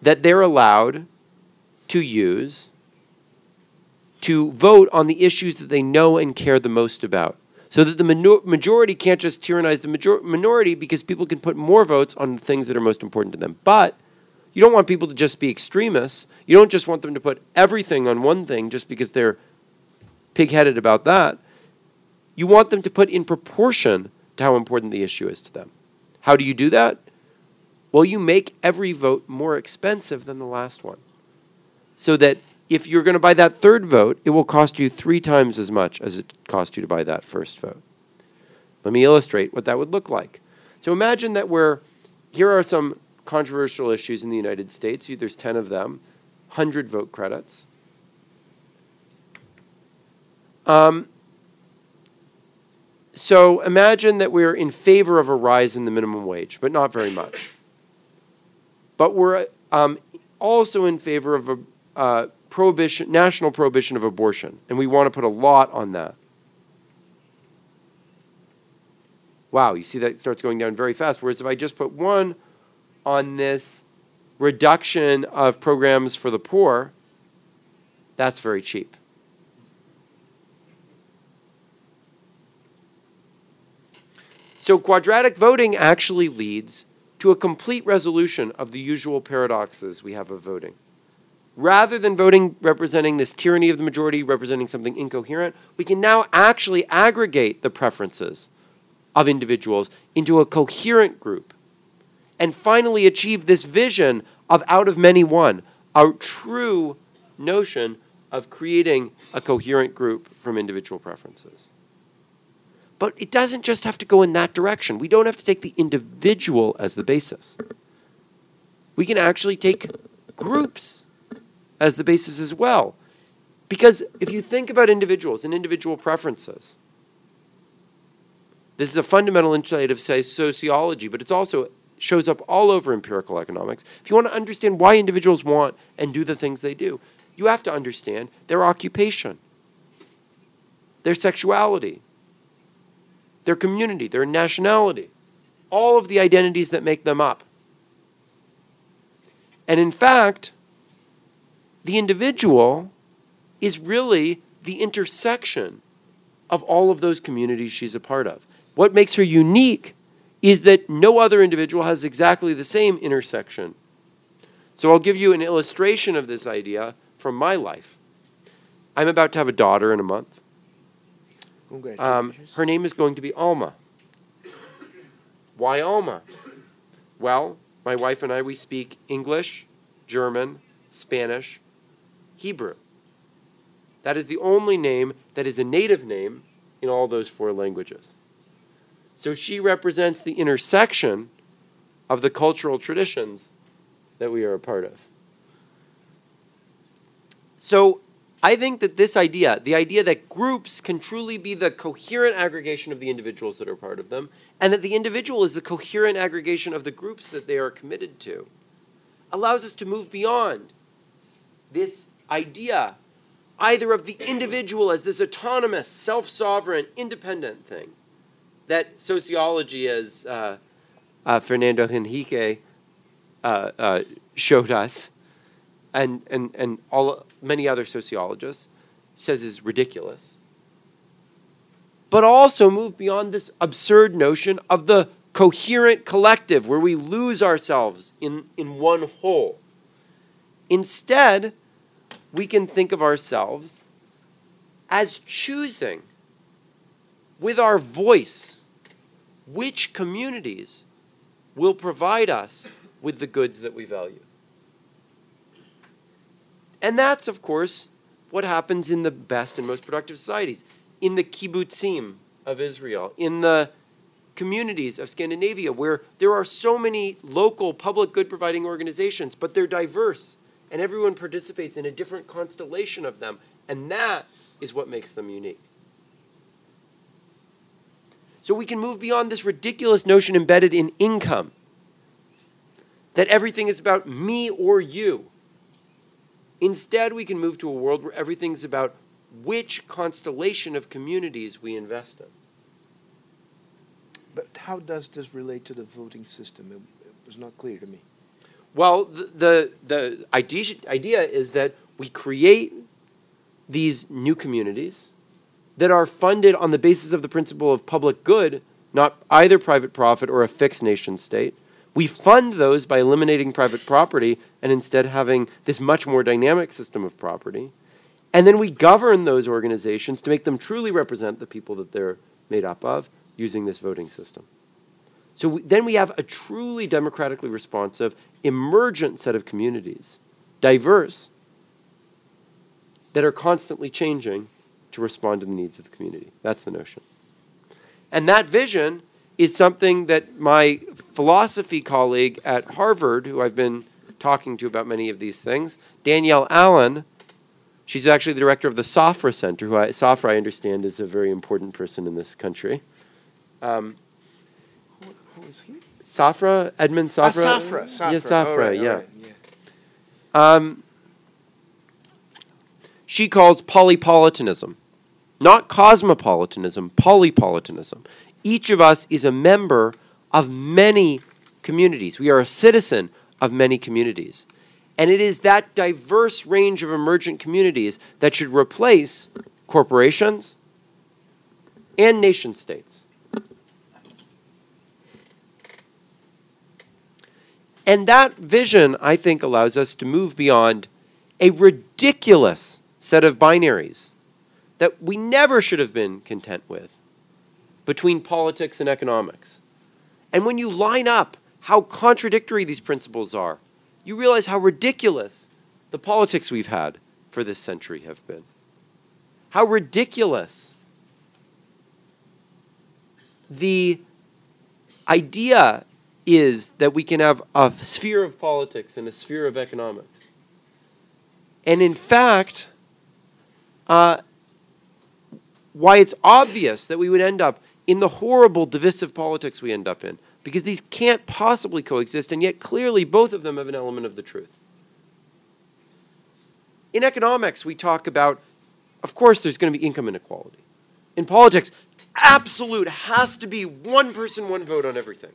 that they're allowed to use to vote on the issues that they know and care the most about. So that the majority can't just tyrannize the major- minority because people can put more votes on the things that are most important to them. But you don't want people to just be extremists. You don't just want them to put everything on one thing just because they're pig-headed about that. You want them to put in proportion to how important the issue is to them. How do you do that? Well, you make every vote more expensive than the last one. So that if you're going to buy that third vote, it will cost you three times as much as it cost you to buy that first vote. Let me illustrate what that would look like. So imagine that we're, here are some controversial issues in the United States. There's 10 of them, 100 vote credits. Um, so imagine that we're in favor of a rise in the minimum wage, but not very much. But we're um, also in favor of a uh, prohibition, national prohibition of abortion, and we want to put a lot on that. Wow, you see that starts going down very fast. Whereas if I just put one on this reduction of programs for the poor, that's very cheap. So quadratic voting actually leads to a complete resolution of the usual paradoxes we have of voting. Rather than voting representing this tyranny of the majority, representing something incoherent, we can now actually aggregate the preferences of individuals into a coherent group and finally achieve this vision of out of many one, our true notion of creating a coherent group from individual preferences. But it doesn't just have to go in that direction. We don't have to take the individual as the basis. We can actually take groups as the basis as well. Because if you think about individuals and individual preferences, this is a fundamental insight of say, sociology, but it's also shows up all over empirical economics. If you want to understand why individuals want and do the things they do, you have to understand their occupation, their sexuality, their community, their nationality, all of the identities that make them up. And in fact, the individual is really the intersection of all of those communities she's a part of. What makes her unique is that no other individual has exactly the same intersection. So I'll give you an illustration of this idea from my life. I'm about to have a daughter in a month. Um, her name is going to be Alma. Why Alma? Well, my wife and I, we speak English, German, Spanish, Hebrew. That is the only name that is a native name in all those four languages. So she represents the intersection of the cultural traditions that we are a part of. So I think that this idea, the idea that groups can truly be the coherent aggregation of the individuals that are part of them, and that the individual is the coherent aggregation of the groups that they are committed to, allows us to move beyond this idea either of the individual as this autonomous, self sovereign, independent thing that sociology, as uh, uh, Fernando Henrique uh, uh, showed us, and, and, and all, many other sociologists, says is ridiculous. But also move beyond this absurd notion of the coherent collective where we lose ourselves in, in one whole. Instead, we can think of ourselves as choosing with our voice which communities will provide us with the goods that we value. And that's, of course, what happens in the best and most productive societies. In the kibbutzim of Israel, in the communities of Scandinavia, where there are so many local public good providing organizations, but they're diverse and everyone participates in a different constellation of them. And that is what makes them unique. So we can move beyond this ridiculous notion embedded in income that everything is about me or you. Instead, we can move to a world where everything's about which constellation of communities we invest in. But how does this relate to the voting system? It, it was not clear to me. Well, the, the, the idea, idea is that we create these new communities that are funded on the basis of the principle of public good, not either private profit or a fixed nation state. We fund those by eliminating private property and instead having this much more dynamic system of property. And then we govern those organizations to make them truly represent the people that they're made up of using this voting system. So we, then we have a truly democratically responsive, emergent set of communities, diverse, that are constantly changing to respond to the needs of the community. That's the notion. And that vision is something that my philosophy colleague at Harvard, who I've been talking to about many of these things, Danielle Allen, she's actually the director of the Safra Center, who I, Safra, I understand, is a very important person in this country. Um, Who is he? Safra, Edmond Safra. Ah, Safra. Safra. Yeah, Safra, right, yeah. right, yeah. Um, she calls polypolitanism, not cosmopolitanism, polypolitanism. Each of us is a member of many communities. We are a citizen of many communities. And it is that diverse range of emergent communities that should replace corporations and nation states. And that vision, I think, allows us to move beyond a ridiculous set of binaries that we never should have been content with between politics and economics. And when you line up how contradictory these principles are, you realize how ridiculous the politics we've had for this century have been. How ridiculous the idea is that we can have a sphere of politics and a sphere of economics. And in fact, uh, why it's obvious that we would end up in the horrible divisive politics we end up in, because these can't possibly coexist, and yet clearly both of them have an element of the truth. In economics, we talk about, of course, there's going to be income inequality. In politics, absolute has to be one person, one vote on everything.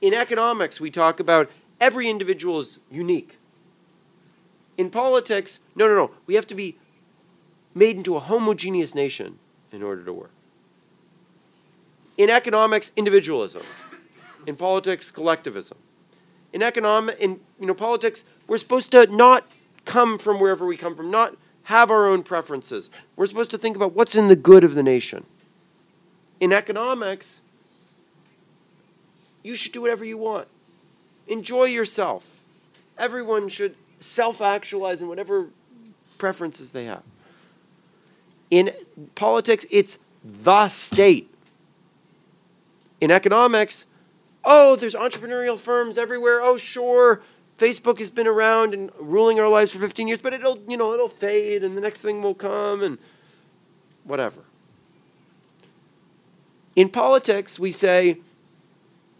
In economics, we talk about every individual is unique. In politics, no, no, no. We have to be made into a homogeneous nation in order to work. In economics, individualism. In politics, collectivism. In economic, in you know politics, we're supposed to not come from wherever we come from, not have our own preferences. We're supposed to think about what's in the good of the nation. In economics, you should do whatever you want. Enjoy yourself. Everyone should self actualize in whatever preferences they have. In politics, it's the state. In economics, oh, there's entrepreneurial firms everywhere. Oh, sure, Facebook has been around and ruling our lives for 15 years, but it'll, you know, it'll fade and the next thing will come and whatever. In politics, we say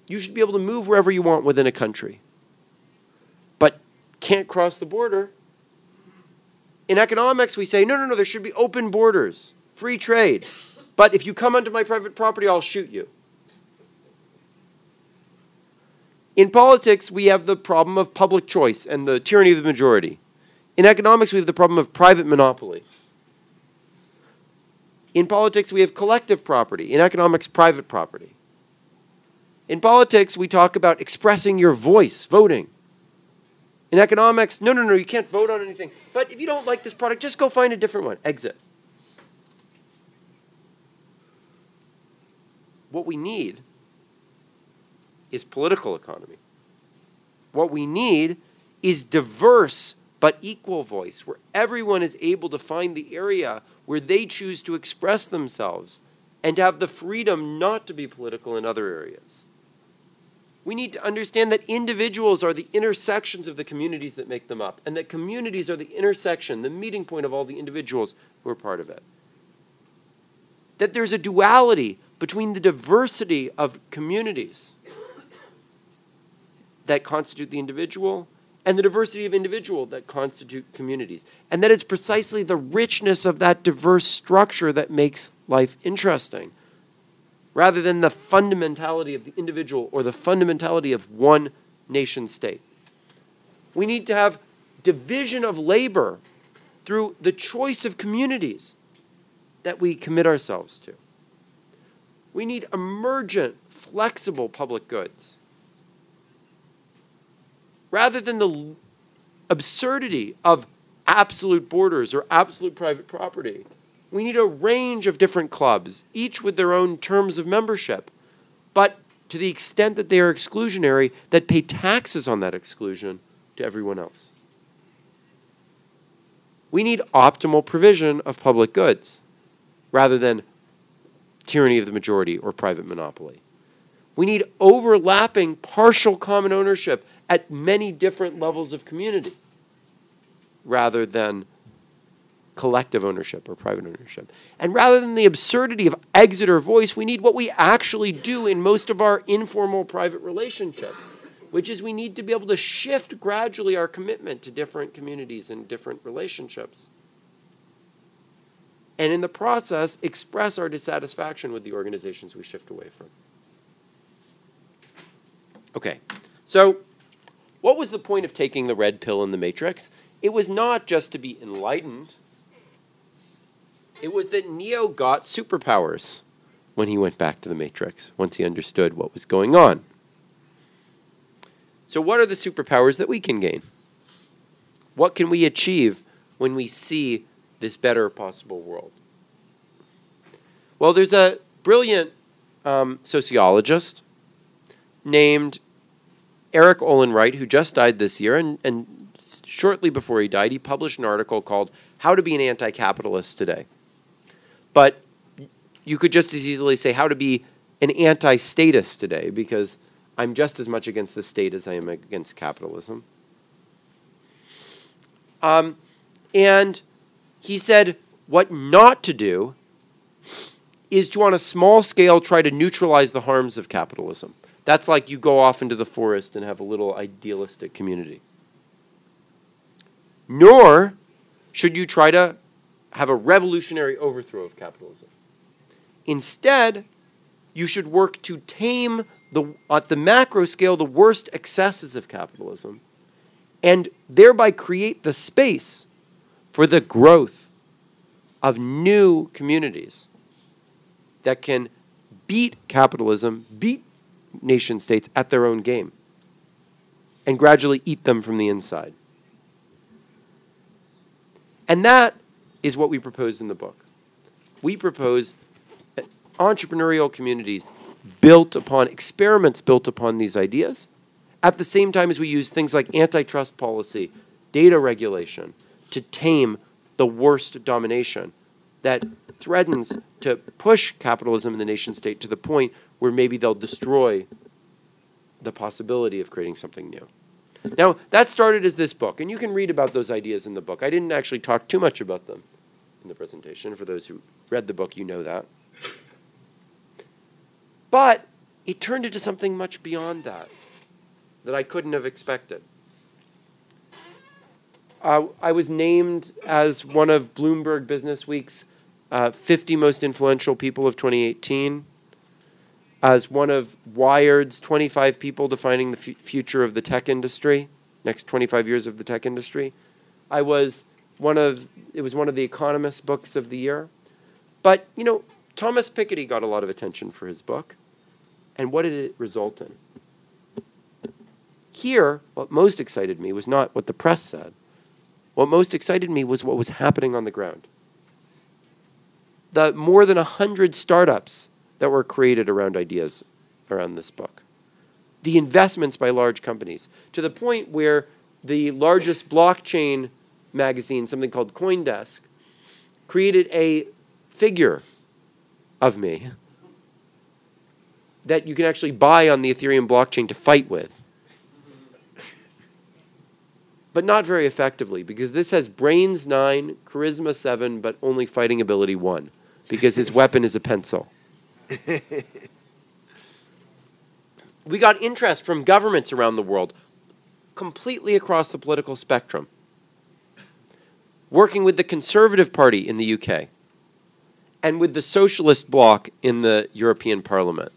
you should be able to move wherever you want within a country, but can't cross the border. In economics, we say no, no, no, there should be open borders, free trade. But if you come onto my private property, I'll shoot you. In politics, we have the problem of public choice and the tyranny of the majority. In economics, we have the problem of private monopoly. In politics, we have collective property. In economics, private property. In politics, we talk about expressing your voice, voting. In economics, no, no, no, you can't vote on anything. But if you don't like this product, just go find a different one. Exit. What we need is political economy. What we need is diverse but equal voice, where everyone is able to find the area where they choose to express themselves and to have the freedom not to be political in other areas. We need to understand that individuals are the intersections of the communities that make them up, and that communities are the intersection, the meeting point of all the individuals who are part of it. That there's a duality between the diversity of communities that constitute the individual and the diversity of individual that constitute communities. And that it's precisely the richness of that diverse structure that makes life interesting, rather than the fundamentality of the individual or the fundamentality of one nation state. We need to have division of labor through the choice of communities that we commit ourselves to. We need emergent, flexible public goods rather than the absurdity of absolute borders or absolute private property. We need a range of different clubs, each with their own terms of membership, but to the extent that they are exclusionary, that pay taxes on that exclusion to everyone else. We need optimal provision of public goods rather than tyranny of the majority or private monopoly. We need overlapping partial common ownership at many different levels of community rather than collective ownership or private ownership. And rather than the absurdity of exit or voice, we need what we actually do in most of our informal private relationships, which is we need to be able to shift gradually our commitment to different communities and different relationships. And in the process, express our dissatisfaction with the organizations we shift away from. Okay, so what was the point of taking the red pill in the Matrix? It was not just to be enlightened. It was that Neo got superpowers when he went back to the Matrix, once he understood what was going on. So, what are the superpowers that we can gain? What can we achieve when we see this better possible world? Well, there's a brilliant um, sociologist named Eric Olin Wright, who just died this year, and, and shortly before he died, he published an article called How to Be an Anti Capitalist Today. But you could just as easily say how to be an anti statist today, because I'm just as much against the state as I am against capitalism. Um, and he said what not to do is to, on a small scale, try to neutralize the harms of capitalism. That's like you go off into the forest and have a little idealistic community. Nor should you try to have a revolutionary overthrow of capitalism. Instead, you should work to tame the, at the macro scale the worst excesses of capitalism and thereby create the space for the growth of new communities that can beat capitalism, beat nation states at their own game and gradually eat them from the inside. And that is what we propose in the book. We propose entrepreneurial communities built upon experiments built upon these ideas at the same time as we use things like antitrust policy, data regulation to tame the worst domination that threatens to push capitalism in the nation state to the point where maybe they'll destroy the possibility of creating something new. Now, that started as this book, and you can read about those ideas in the book. I didn't actually talk too much about them in the presentation. For those who read the book, you know that. But it turned into something much beyond that, that I couldn't have expected. Uh, I was named as one of Bloomberg Business Week's uh, 50 most influential people of 2018, as one of Wired's 25 people defining the future of the tech industry, next 25 years of the tech industry. I was one of it was one of the Economist books of the year. But, you know, Thomas Piketty got a lot of attention for his book. And what did it result in? Here, what most excited me was not what the press said. What most excited me was what was happening on the ground. The more than 100 startups that were created around ideas around this book. The investments by large companies, to the point where the largest blockchain magazine, something called Coindesk, created a figure of me that you can actually buy on the Ethereum blockchain to fight with. But not very effectively, because this has brains 9, charisma 7, but only fighting ability 1, because his weapon is a pencil. we got interest from governments around the world, completely across the political spectrum. Working with the Conservative Party in the UK and with the Socialist Bloc in the European Parliament.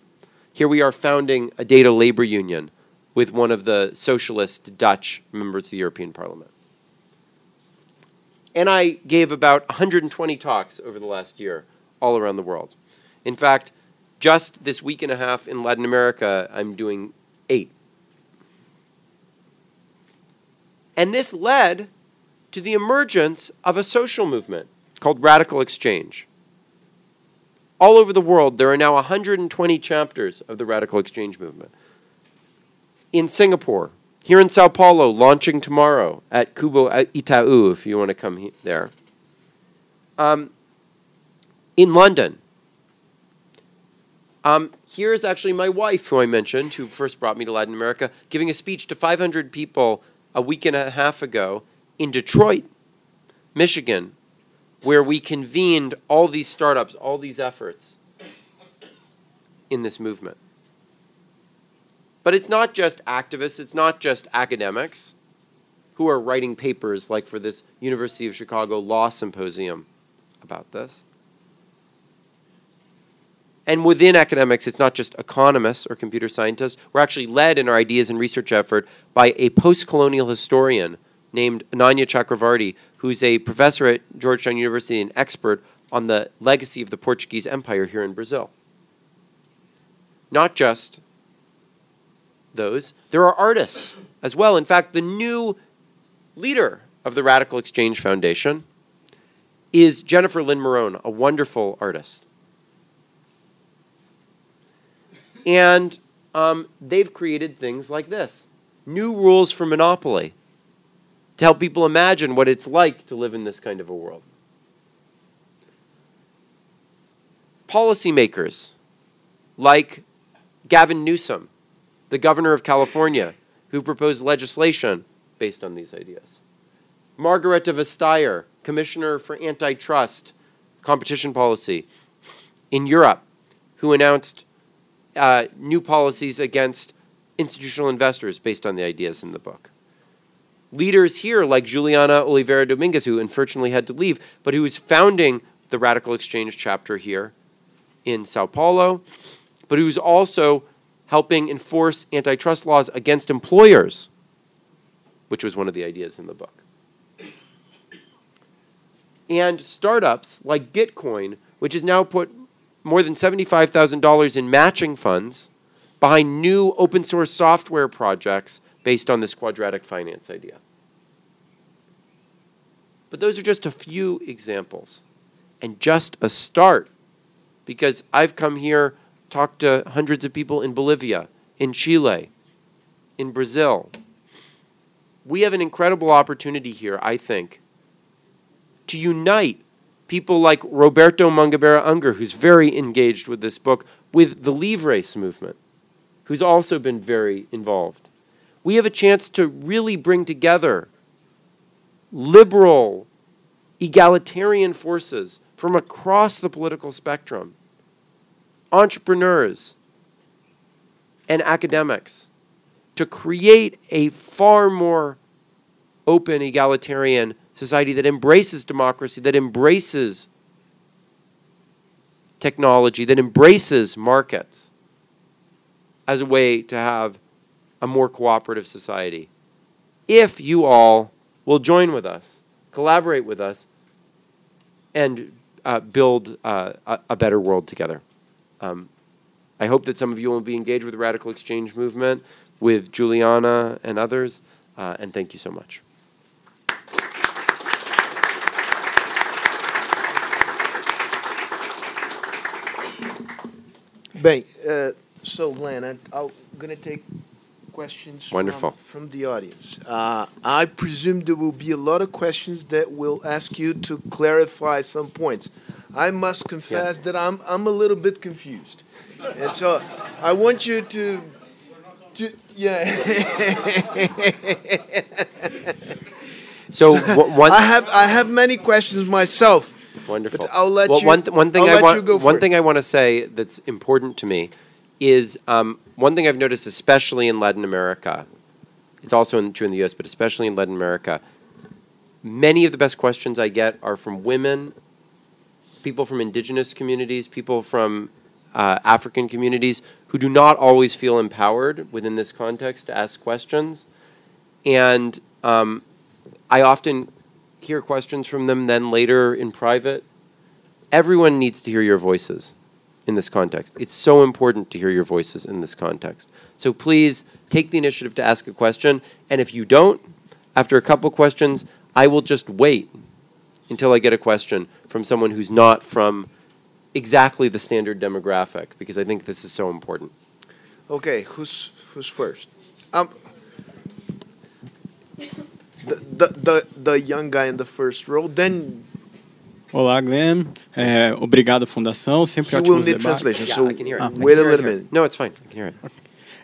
Here we are founding a data labor union with one of the socialist Dutch members of the European Parliament. And I gave about 120 talks over the last year all around the world. In fact, just this week and a half in Latin America, I'm doing eight. And this led to the emergence of a social movement called Radical Exchange all over the world, there are now 120 chapters of the Radical Exchange Movement. In Singapore, here in Sao Paulo, launching tomorrow at Cubo Itaú, if you want to come he- there. Um, in London, um, here's actually my wife, who I mentioned, who first brought me to Latin America, giving a speech to 500 people a week and a half ago in Detroit, Michigan, where we convened all these startups, all these efforts in this movement. But it's not just activists, it's not just academics who are writing papers like for this University of Chicago Law Symposium about this. And within academics, it's not just economists or computer scientists. We're actually led in our ideas and research effort by a post colonial historian named Ananya Chakravarti, who's a professor at Georgetown University and expert on the legacy of the Portuguese Empire here in Brazil. Not just those, there are artists as well. In fact, the new leader of the Radical Exchange Foundation is Jennifer Lyn Morone, a wonderful artist. And um, they've created things like this new rules for monopoly to help people imagine what it's like to live in this kind of a world. Policymakers like Gavin Newsom, the governor of California, who proposed legislation based on these ideas. Margrethe Vestager, commissioner for antitrust competition policy in Europe, who announced uh, new policies against institutional investors based on the ideas in the book leaders here like Juliana Oliveira Domingues, who unfortunately had to leave, but who is founding the Radical Exchange chapter here in Sao Paulo, but who's also helping enforce antitrust laws against employers, which was one of the ideas in the book. And startups like Gitcoin, which has now put more than $75,000 in matching funds behind new open source software projects based on this quadratic finance idea. But those are just a few examples and just a start because I've come here, talked to hundreds of people in Bolivia, in Chile, in Brazil. We have an incredible opportunity here, I think, to unite people like Roberto Mangabeira Unger, who's very engaged with this book, with the Livres movement, who's also been very involved we have a chance to really bring together liberal, egalitarian forces from across the political spectrum, entrepreneurs, and academics to create a far more open, egalitarian society that embraces democracy, that embraces technology, that embraces markets as a way to have a more cooperative society. If you all will join with us, collaborate with us, and uh, build uh, a, a, better world together. Um, I hope that some of you will be engaged with the Radical Exchange Movement, with Juliana and others, uh, and thank you so much. Bem, uh, so Glen, I'm going to take questions Wonderful. From, from the audience. Uh, I presume there will be a lot of questions that will ask you to clarify some points. I must confess yeah. that I'm, I'm a little bit confused. And so I want you to, to yeah. so one, I have I have many questions myself. Wonderful. But I'll let well, you. One, th- one thing I'll I want. one thing I want to say that's important to me is um, one thing I've noticed, especially in Latin America. It's also in, true in the U.S., but especially in Latin America. Many of the best questions I get are from women, people from indigenous communities, people from uh, African communities who do not always feel empowered within this context to ask questions, and um, I often hear questions from them then later in private. Everyone needs to hear your voices in this context. It's so important to hear your voices in this context. So please take the initiative to ask a question. And if you don't, after a couple questions, I will just wait until I get a question from someone who's not from exactly the standard demographic because I think this is so important. Okay, who's who's first? Um, the, the, the, the young guy in the first row, then Olá, Glenn. É, obrigado, Fundação. Sempre He ótimo will need debates. translation, so Yeah, I can hear it. I can wait a it little minute. No, it's fine. I can hear it.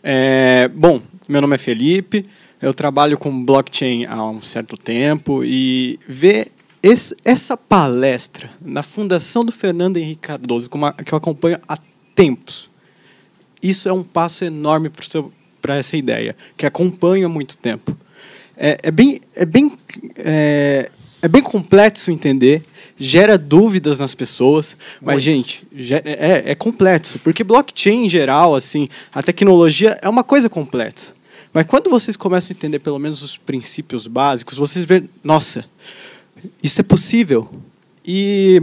É, bom, meu nome é Felipe. Eu trabalho com blockchain há um certo tempo e ver esse, essa palestra na Fundação do Fernando Henrique Cardoso, como a, que eu acompanho há tempos, isso é um passo enorme para essa ideia, que acompanho há muito tempo. É, é bem, é, bem, é, é bem complexo entender gera dúvidas nas pessoas. Mas, Muito. gente, é, é complexo. Porque blockchain, em geral, assim, a tecnologia é uma coisa complexa. Mas quando vocês começam a entender pelo menos os princípios básicos, vocês veem, nossa, isso é possível. E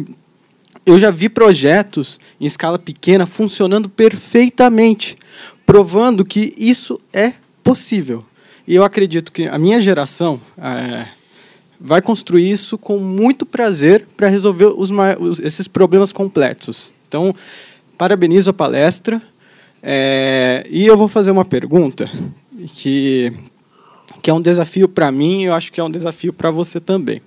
eu já vi projetos em escala pequena funcionando perfeitamente, provando que isso é possível. E eu acredito que a minha geração, é, vai construir isso com muito prazer para resolver os, os, esses problemas complexos. Então, parabenizo a palestra. É, e eu vou fazer uma pergunta que, que é um desafio para mim e eu acho que é um desafio para você também.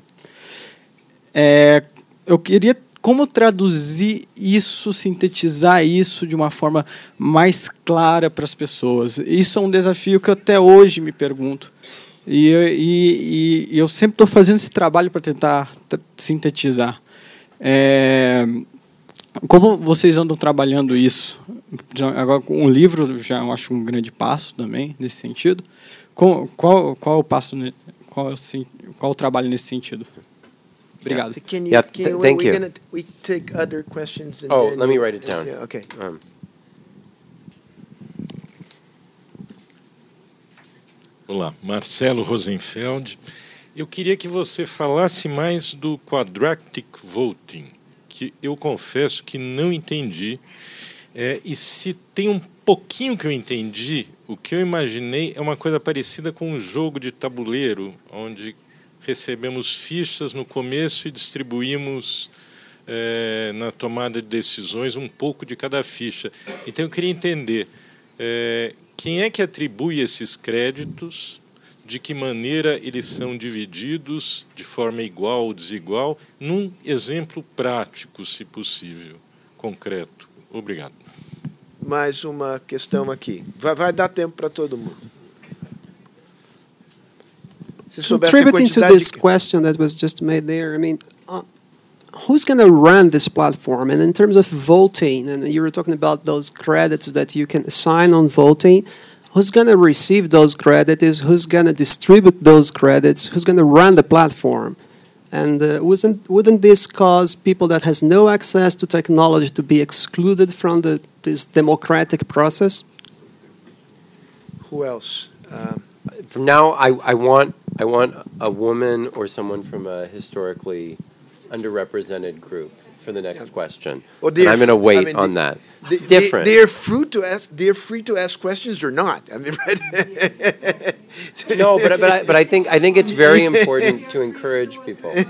É, eu queria como traduzir isso, sintetizar isso de uma forma mais clara para as pessoas. Isso é um desafio que até hoje me pergunto. E, e, e eu sempre estou fazendo esse trabalho para tentar sintetizar. É, como vocês andam trabalhando isso? Já, agora, um livro já eu acho um grande passo também nesse sentido. Qual, qual, qual o passo, qual, qual o trabalho nesse sentido? Obrigado. Yeah. Can you, yeah, can you, thank you. Gonna, we take other questions. oh, let me write it down. Yeah, okay. Um, Olá, Marcelo Rosenfeld. Eu queria que você falasse mais do quadratic voting, que eu confesso que não entendi. É, e se tem um pouquinho que eu entendi, o que eu imaginei é uma coisa parecida com um jogo de tabuleiro, onde recebemos fichas no começo e distribuímos é, na tomada de decisões um pouco de cada ficha. Então eu queria entender é, quem é que atribui esses créditos? De que maneira eles são divididos de forma igual ou desigual? Num exemplo prático, se possível, concreto. Obrigado. Mais uma questão aqui. Vai, vai dar tempo para todo mundo. Se Contributing to this question that was just made there, I mean, who's going to run this platform? And in terms of voting, and you were talking about those credits that you can assign on voting, who's going to receive those credits? Who's going to distribute those credits? Who's going to run the platform? And uh, wouldn't, wouldn't this cause people that has no access to technology to be excluded from the, this democratic process? Who else? Um, From now, I, I want I want a woman or someone from a historically underrepresented group for the next question. Well, and I'm going to f- I wait mean, on they- that. they, they- Different. They, are free to ask. They're free to ask questions or not. I mean, right? no, but but I, but I think I think it's very important to encourage people.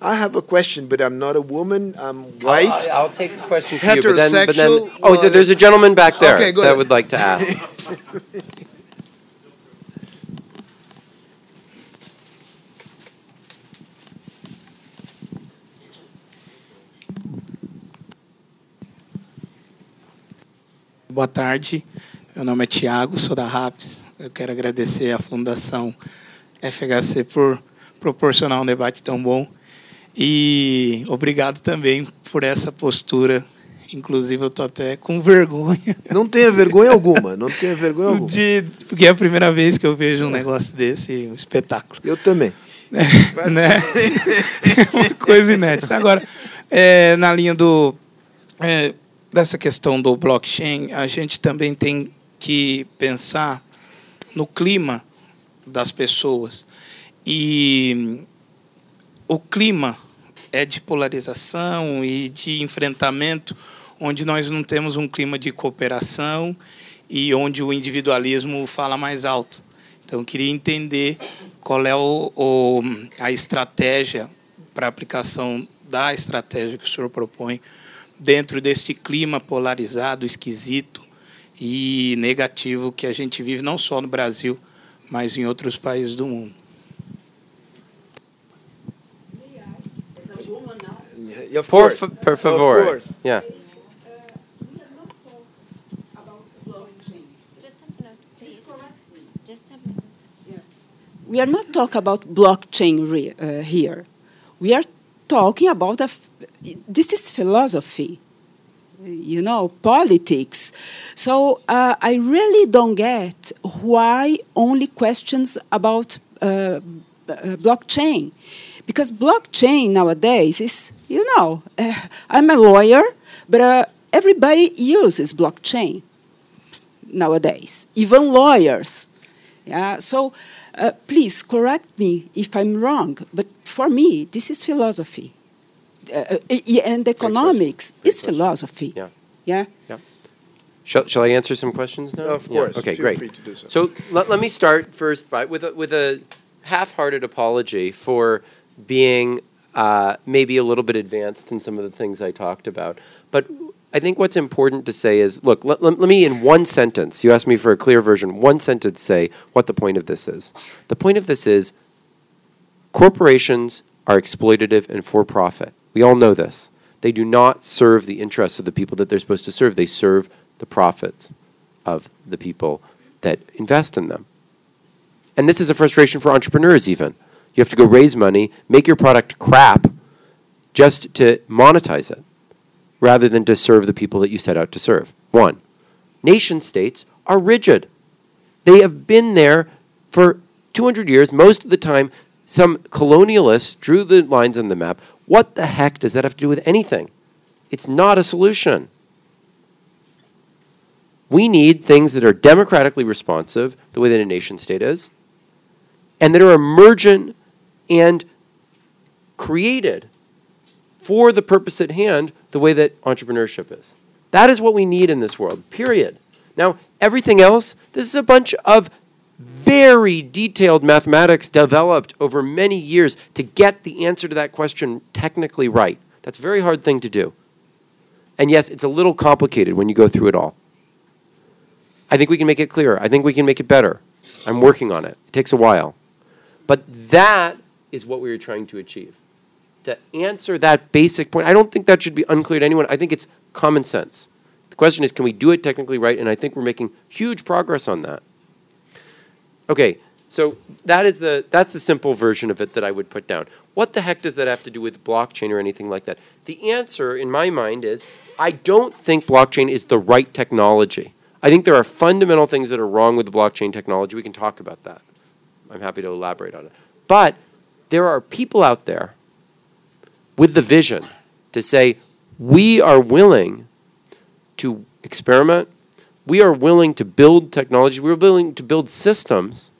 I have a question, but I'm not a woman. I'm white. I'll, I'll take a question for you, but then, but then Heterosexual, oh, well, there's a gentleman back there Okay, that ahead. would like to ask. Boa tarde, meu nome é Tiago, sou da RAPS. Eu quero agradecer à Fundação FHC por proporcionar um debate tão bom e obrigado também por essa postura. Inclusive, eu estou até com vergonha, Não tenha vergonha alguma. Não tenha vergonha alguma. de, porque é a primeira vez que eu vejo um negócio desse, um espetáculo. Eu também. né? Uma coisa inédita. Agora, é, na linha do é, dessa questão do blockchain, a gente também tem que pensar no clima das pessoas. E o clima é de polarização e de enfrentamento, onde nós não temos um clima de cooperação e onde o individualismo fala mais alto. Então, eu queria entender qual é o, o- a estratégia para aplicação da estratégia que o senhor propõe dentro deste clima polarizado, esquisito e negativo que a gente vive não só no Brasil, mas em outros países do mundo. Por, por favor. Yeah. Just a minute, please. Just a minute. We are not talking about blockchain re, uh, here. We are talking about a this is philosophy, you know, politics. So uh, I really don't get why only questions about uh, uh, blockchain, because blockchain nowadays is, you know, uh, I'm a lawyer, but uh, everybody uses blockchain nowadays, even lawyers. Yeah, so uh, please correct me if I'm wrong, but for me, this is philosophy. Uh, uh, and economics is question. philosophy. Yeah. Yeah. Shall, shall I answer some questions now? Of Yeah, course. Okay, Feel great. free to do so. So let, let me start first by with a, with a half-hearted apology for being uh, maybe a little bit advanced in some of the things I talked about. But I think what's important to say is, look, let, let, let me in one sentence. You asked me for a clear version. One sentence say what the point of this is. The point of this is corporations are exploitative and for profit. We all know this. They do not serve the interests of the people that they're supposed to serve. They serve the profits of the people that invest in them. And this is a frustration for entrepreneurs, even. You have to go raise money, make your product crap just to monetize it rather than to serve the people that you set out to serve. One, nation states are rigid. They have been there for 200 years. Most of the time, some colonialists drew the lines on the map. What the heck does that have to do with anything? It's not a solution. We need things that are democratically responsive, the way that a nation state is, and that are emergent and created for the purpose at hand, the way that entrepreneurship is. That is what we need in this world, period. Now, everything else, this is a bunch of very detailed mathematics developed over many years to get the answer to that question technically right. That's a very hard thing to do. And yes, it's a little complicated when you go through it all. I think we can make it clearer. I think we can make it better. I'm working on it. It takes a while. But that is what we are trying to achieve. To answer that basic point, I don't think that should be unclear to anyone. I think it's common sense. The question is, can we do it technically right? And I think we're making huge progress on that. Okay, So that is the that's the simple version of it that I would put down. What the heck does that have to do with blockchain or anything like that? The answer in my mind is I don't think blockchain is the right technology. I think there are fundamental things that are wrong with the blockchain technology. We can talk about that. I'm happy to elaborate on it. But there are people out there with the vision to say, we are willing to experiment, we are willing to build technology, we're willing to build systems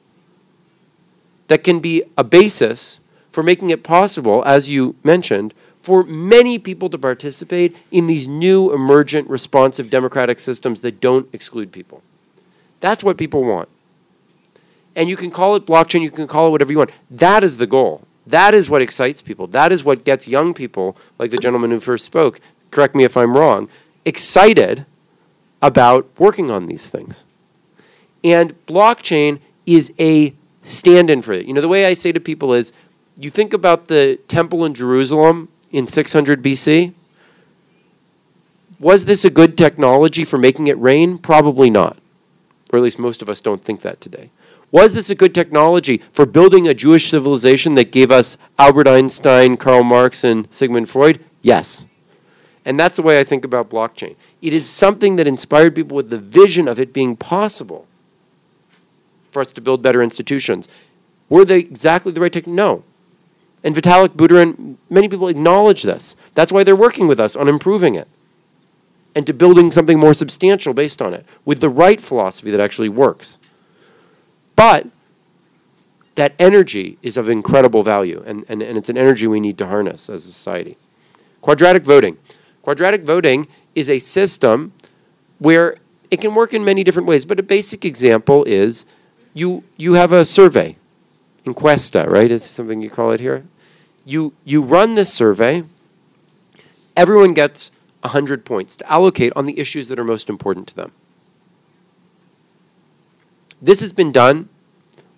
that can be a basis for making it possible, as you mentioned, for many people to participate in these new emergent responsive democratic systems that don't exclude people. That's what people want. And you can call it blockchain, you can call it whatever you want. That is the goal. That is what excites people. That is what gets young people, like the gentleman who first spoke, correct me if I'm wrong, excited about working on these things. And blockchain is a stand in for it. You know, the way I say to people is you think about the temple in Jerusalem in 600 BC. Was this a good technology for making it rain? Probably not. Or at least most of us don't think that today. Was this a good technology for building a Jewish civilization that gave us Albert Einstein, Karl Marx, and Sigmund Freud? Yes. And that's the way I think about blockchain. It is something that inspired people with the vision of it being possible for us to build better institutions. Were they exactly the right technology? No. And Vitalik Buterin, many people acknowledge this. That's why they're working with us on improving it and to building something more substantial based on it with the right philosophy that actually works. But that energy is of incredible value, and, and, and it's an energy we need to harness as a society. Quadratic voting. Quadratic voting is a system where it can work in many different ways, but a basic example is you, you have a survey, Inquesta, right? Is something you call it here? You, you run this survey, everyone gets 100 points to allocate on the issues that are most important to them. This has been done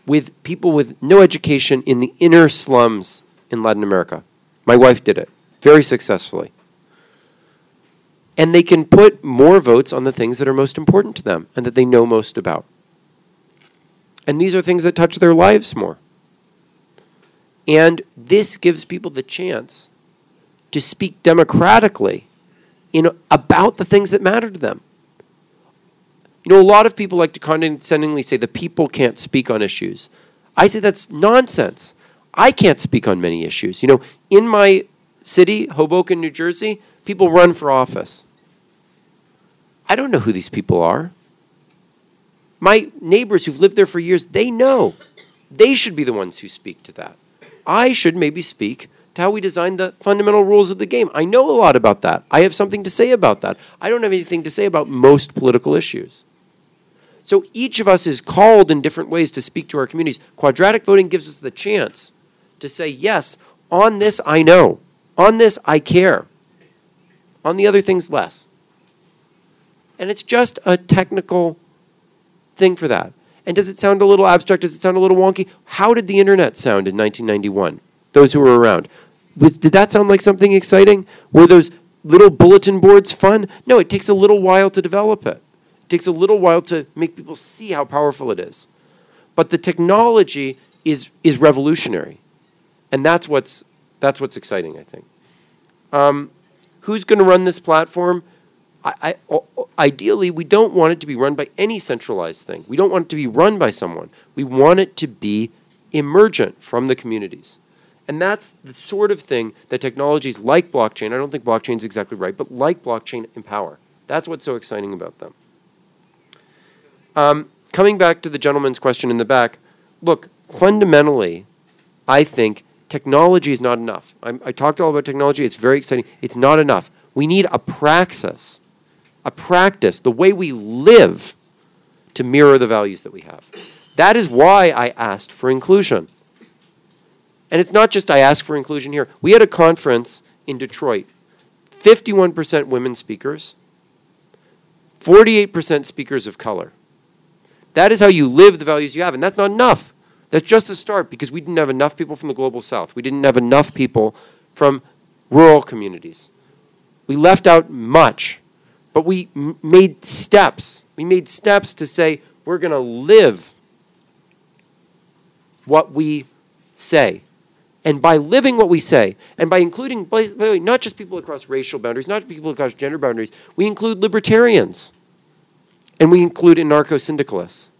with people with no education in the inner slums in Latin America. My wife did it very successfully. And they can put more votes on the things that are most important to them and that they know most about. And these are things that touch their lives more. And this gives people the chance to speak democratically in, about the things that matter to them. You know, a lot of people like to condescendingly say the people can't speak on issues. I say that's nonsense. I can't speak on many issues. You know, in my city, Hoboken, New Jersey, people run for office. I don't know who these people are. My neighbors who've lived there for years, they know. They should be the ones who speak to that. I should maybe speak to how we design the fundamental rules of the game. I know a lot about that. I have something to say about that. I don't have anything to say about most political issues. So each of us is called in different ways to speak to our communities. Quadratic voting gives us the chance to say, yes, on this I know. On this I care. On the other things, less. And it's just a technical thing for that. And does it sound a little abstract? Does it sound a little wonky? How did the internet sound in 1991? Those who were around. Was, did that sound like something exciting? Were those little bulletin boards fun? No, it takes a little while to develop it. It takes a little while to make people see how powerful it is. But the technology is, is revolutionary. And that's what's, that's what's exciting, I think. Um, who's going to run this platform? I, I, ideally, we don't want it to be run by any centralized thing. We don't want it to be run by someone. We want it to be emergent from the communities. And that's the sort of thing that technologies like blockchain, I don't think blockchain is exactly right, but like blockchain empower. That's what's so exciting about them. Um, coming back to the gentleman's question in the back, look, fundamentally, I think technology is not enough. I'm, i talked all about technology. It's very exciting. It's not enough. We need a praxis, a practice, the way we live to mirror the values that we have. That is why I asked for inclusion. And it's not just I asked for inclusion here. We had a conference in Detroit 51% women speakers, 48% speakers of color. That is how you live the values you have. And that's not enough. That's just a start because we didn't have enough people from the global south. We didn't have enough people from rural communities. We left out much, but we m- made steps. We made steps to say we're going to live what we say. And by living what we say, and by including by the way, not just people across racial boundaries, not people across gender boundaries, we include libertarians. And we include anarcho syndicalists.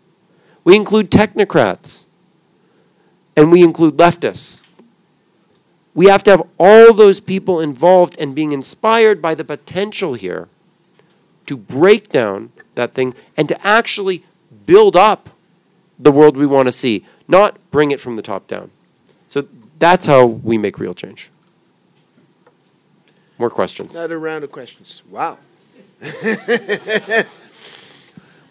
We include technocrats. And we include leftists. We have to have all those people involved and being inspired by the potential here to break down that thing and to actually build up the world we want to see, not bring it from the top down. So that's how we make real change. More questions. Another round of questions. Wow.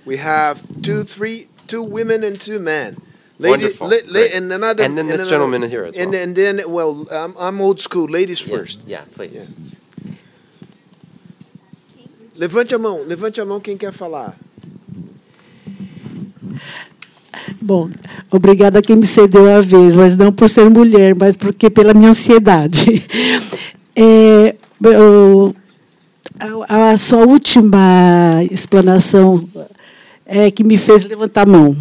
we have two, three, two women and two men. Wonderful. la- la- and another, And then this another- gentleman here as And, well. and then, well, I'm, I'm old school. Ladies Yeah, first. Yeah, please. Yeah. Levante a mão, levante a mão quem quer falar. Bom, obrigada a quem me cedeu a vez, mas não por ser mulher, mas porque pela minha ansiedade. É, eu- a, a sua última explanação é que me fez levantar a mão.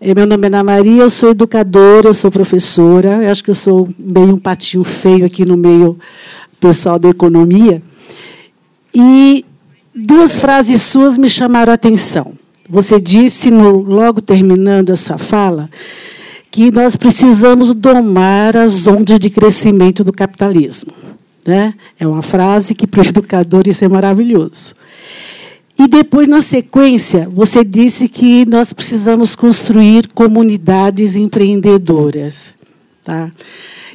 É, meu nome é Ana Maria, eu sou educadora, eu sou professora. Eu acho que eu sou meio um patinho feio aqui no meio pessoal da economia. E duas frases suas me chamaram a atenção. Você disse, no- logo terminando a sua fala, que nós precisamos domar as ondas de crescimento do capitalismo. Né? É uma frase que, para o educador, isso é maravilhoso. E depois, na sequência, você disse que nós precisamos construir comunidades empreendedoras. Tá?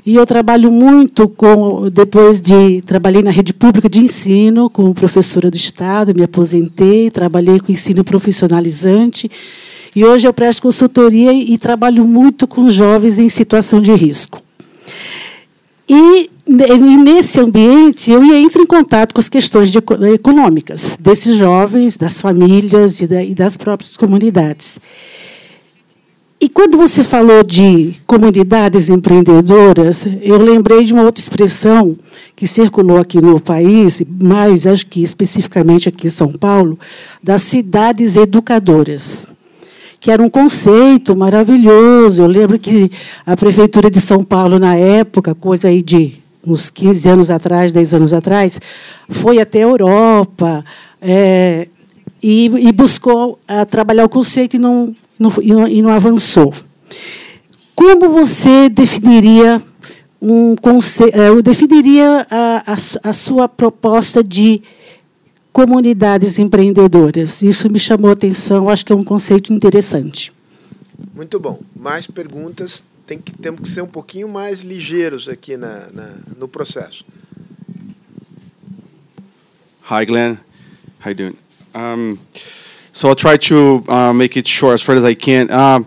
E eu trabalho muito com, depois de trabalhei na rede pública de ensino como professora do Estado, me aposentei, trabalhei com ensino profissionalizante e hoje eu presto consultoria e trabalho muito com jovens em situação de risco. E e nesse ambiente eu ia entro em contato com as questões de eco- econômicas desses jovens, das famílias e da- e das próprias comunidades. E quando você falou de comunidades empreendedoras, eu lembrei de uma outra expressão que circulou aqui no país, mas acho que especificamente aqui em São Paulo, das cidades educadoras, que era um conceito maravilhoso. Eu lembro que a prefeitura de São Paulo na época, coisa aí de uns 15 anos atrás, 10 anos atrás, foi até a Europa, é, e, e buscou ah, trabalhar o conceito e não, não, e não, e não avançou. Como você definiria um conceito? Eu definiria a, a, a sua proposta de comunidades empreendedoras. Isso me chamou a atenção. Acho que é um conceito interessante. Muito bom. Mais perguntas. Tem que, temos que ser um pouquinho mais ligeiros aqui na, na- no processo. Hi, Glen. How you doing? Um, so I'll try to uh, make it short as short as I can. Um,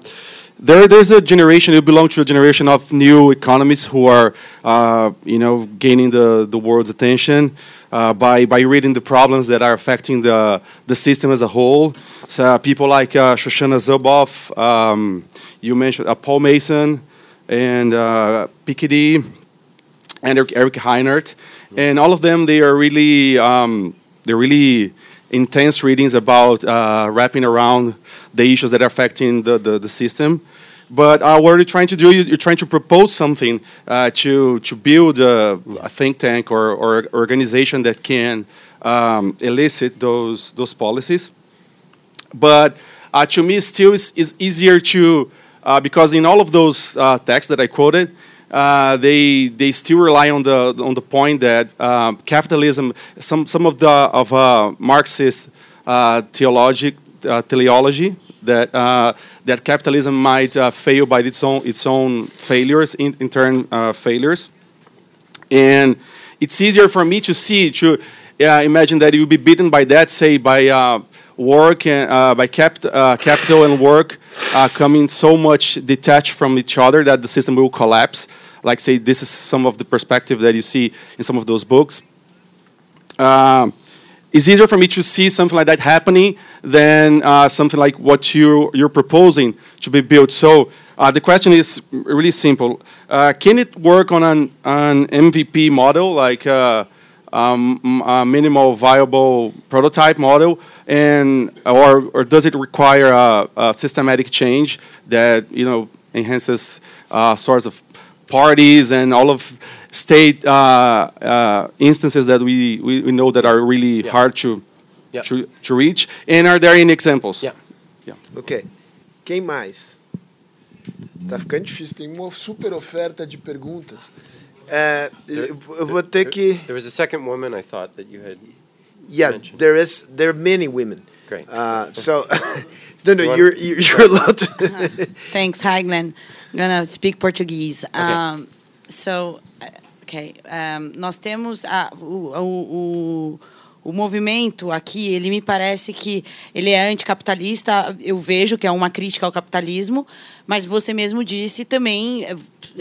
there, there's a generation. You belong to a generation of new economists who are, uh, you know, gaining the, the world's attention uh, by by reading the problems that are affecting the the system as a whole. So people like uh, Shoshana Zuboff, um, you mentioned uh, Paul Mason, and uh, Piketty and Eric, Reinert, and all of them they are really um, they're really intense readings about uh, wrapping around the issues that are affecting the, the, the system. But uh, what you're trying to do, you- you're trying to propose something uh, to to build a, a think tank or, or organization that can um, elicit those those policies but uh, to me still is, is easier to uh, because in all of those uh, texts that I quoted, uh, they they still rely on the on the point that um, capitalism some some of the of uh, Marxist uh, theologic uh, teleology that uh, that capitalism might uh, fail by its own its own failures in, in turn uh, failures. And it's easier for me to see to imagine that you'll be beaten by that say by uh, work and uh, by cap- uh, capital and work uh, coming so much detached from each other that the system will collapse like say this is some of the perspective that you see in some of those books um, it's easier for me to see something like that happening than uh, something like what you, you're proposing to be built. So uh, the question is really simple. Uh, can it work on an, an MVP model, like uh, um, a minimal viable prototype model, and or, or does it require a, a systematic change that you know enhances uh, sorts of parties and all of state uh, uh, instances that we, we, we know that are really Yeah. hard to, Yeah. to, to reach. And are there any examples? Yeah. yeah. Ok. Quem mais? Tá ficando difícil, tem uma super oferta de perguntas. É, eu eu vou ter que. There was a second woman I thought that you had. Yeah, mentioned. there is there are many women. Great. Uh, so, no, no, you you're, you're you're allowed to. Thanks. Hi, Glen. I'm gonna speak Portuguese. Um, so, uh, okay. Um, nós temos a, o, o, o, movimento aqui. Ele me parece que ele é anticapitalista. Eu vejo que é uma crítica ao capitalismo, mas você mesmo disse também eh,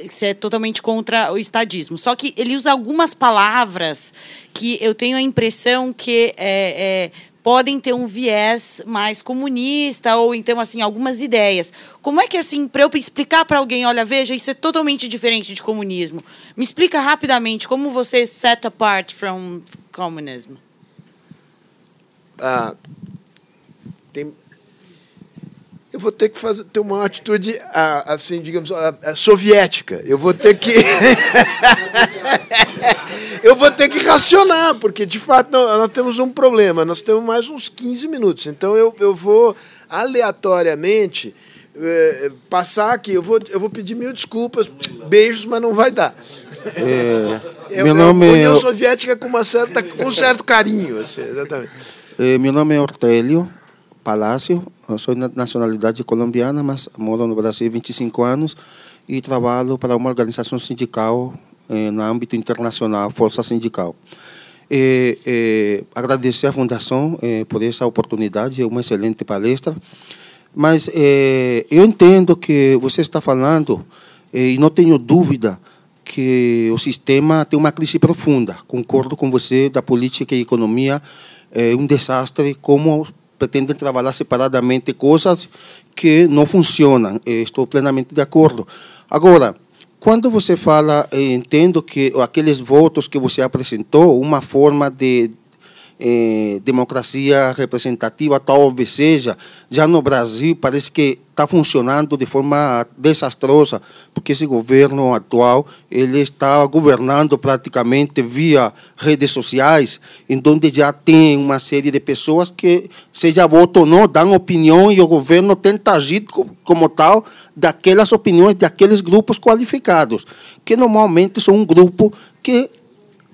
que é totalmente contra o estadismo. Só que ele usa algumas palavras que eu tenho a impressão que é, é, podem ter um viés mais comunista ou então assim algumas ideias. Como é que assim para eu explicar para alguém, olha, veja, isso é totalmente diferente de comunismo. Me explica rapidamente como você set apart from communism. Ah, tem, eu vou ter que fazer ter uma atitude ah, assim, digamos, ah, ah, soviética. Eu vou ter que eu vou ter que racionar, porque de fato nós, temos um problema. Nós temos mais uns 15 minutos. Então eu, eu vou aleatoriamente eh, passar aqui. Eu vou, eu vou pedir mil desculpas, beijos, mas não vai dar. É, É, meu é nome é- União Soviética com uma certa, com um certo carinho, assim, exatamente. Eh, meu nome é Ortélio Palácio, eu sou de nacionalidade colombiana, mas moro no Brasil há 25 anos e trabalho para uma organização sindical eh, no âmbito internacional, Força Sindical. Eh, eh, agradecer à Fundação por essa oportunidade, é uma excelente palestra, mas eu entendo que você está falando, e não tenho dúvida, que o sistema tem uma crise profunda. Concordo com você da política e economia é um desastre como pretendem trabalhar separadamente coisas que não funcionam. Eh, Estou plenamente de acordo. Agora, quando você fala, eh, entendo que aqueles votos que você apresentou, uma forma de eh, democracia representativa talvez seja, já no Brasil parece que está funcionando de forma desastrosa, porque esse governo atual ele está governando praticamente via redes sociais, em onde já tem uma série de pessoas que, seja voto ou não, dão opinião e o governo tenta agir co- como tal daquelas opiniões daqueles grupos qualificados, que normalmente são um grupo que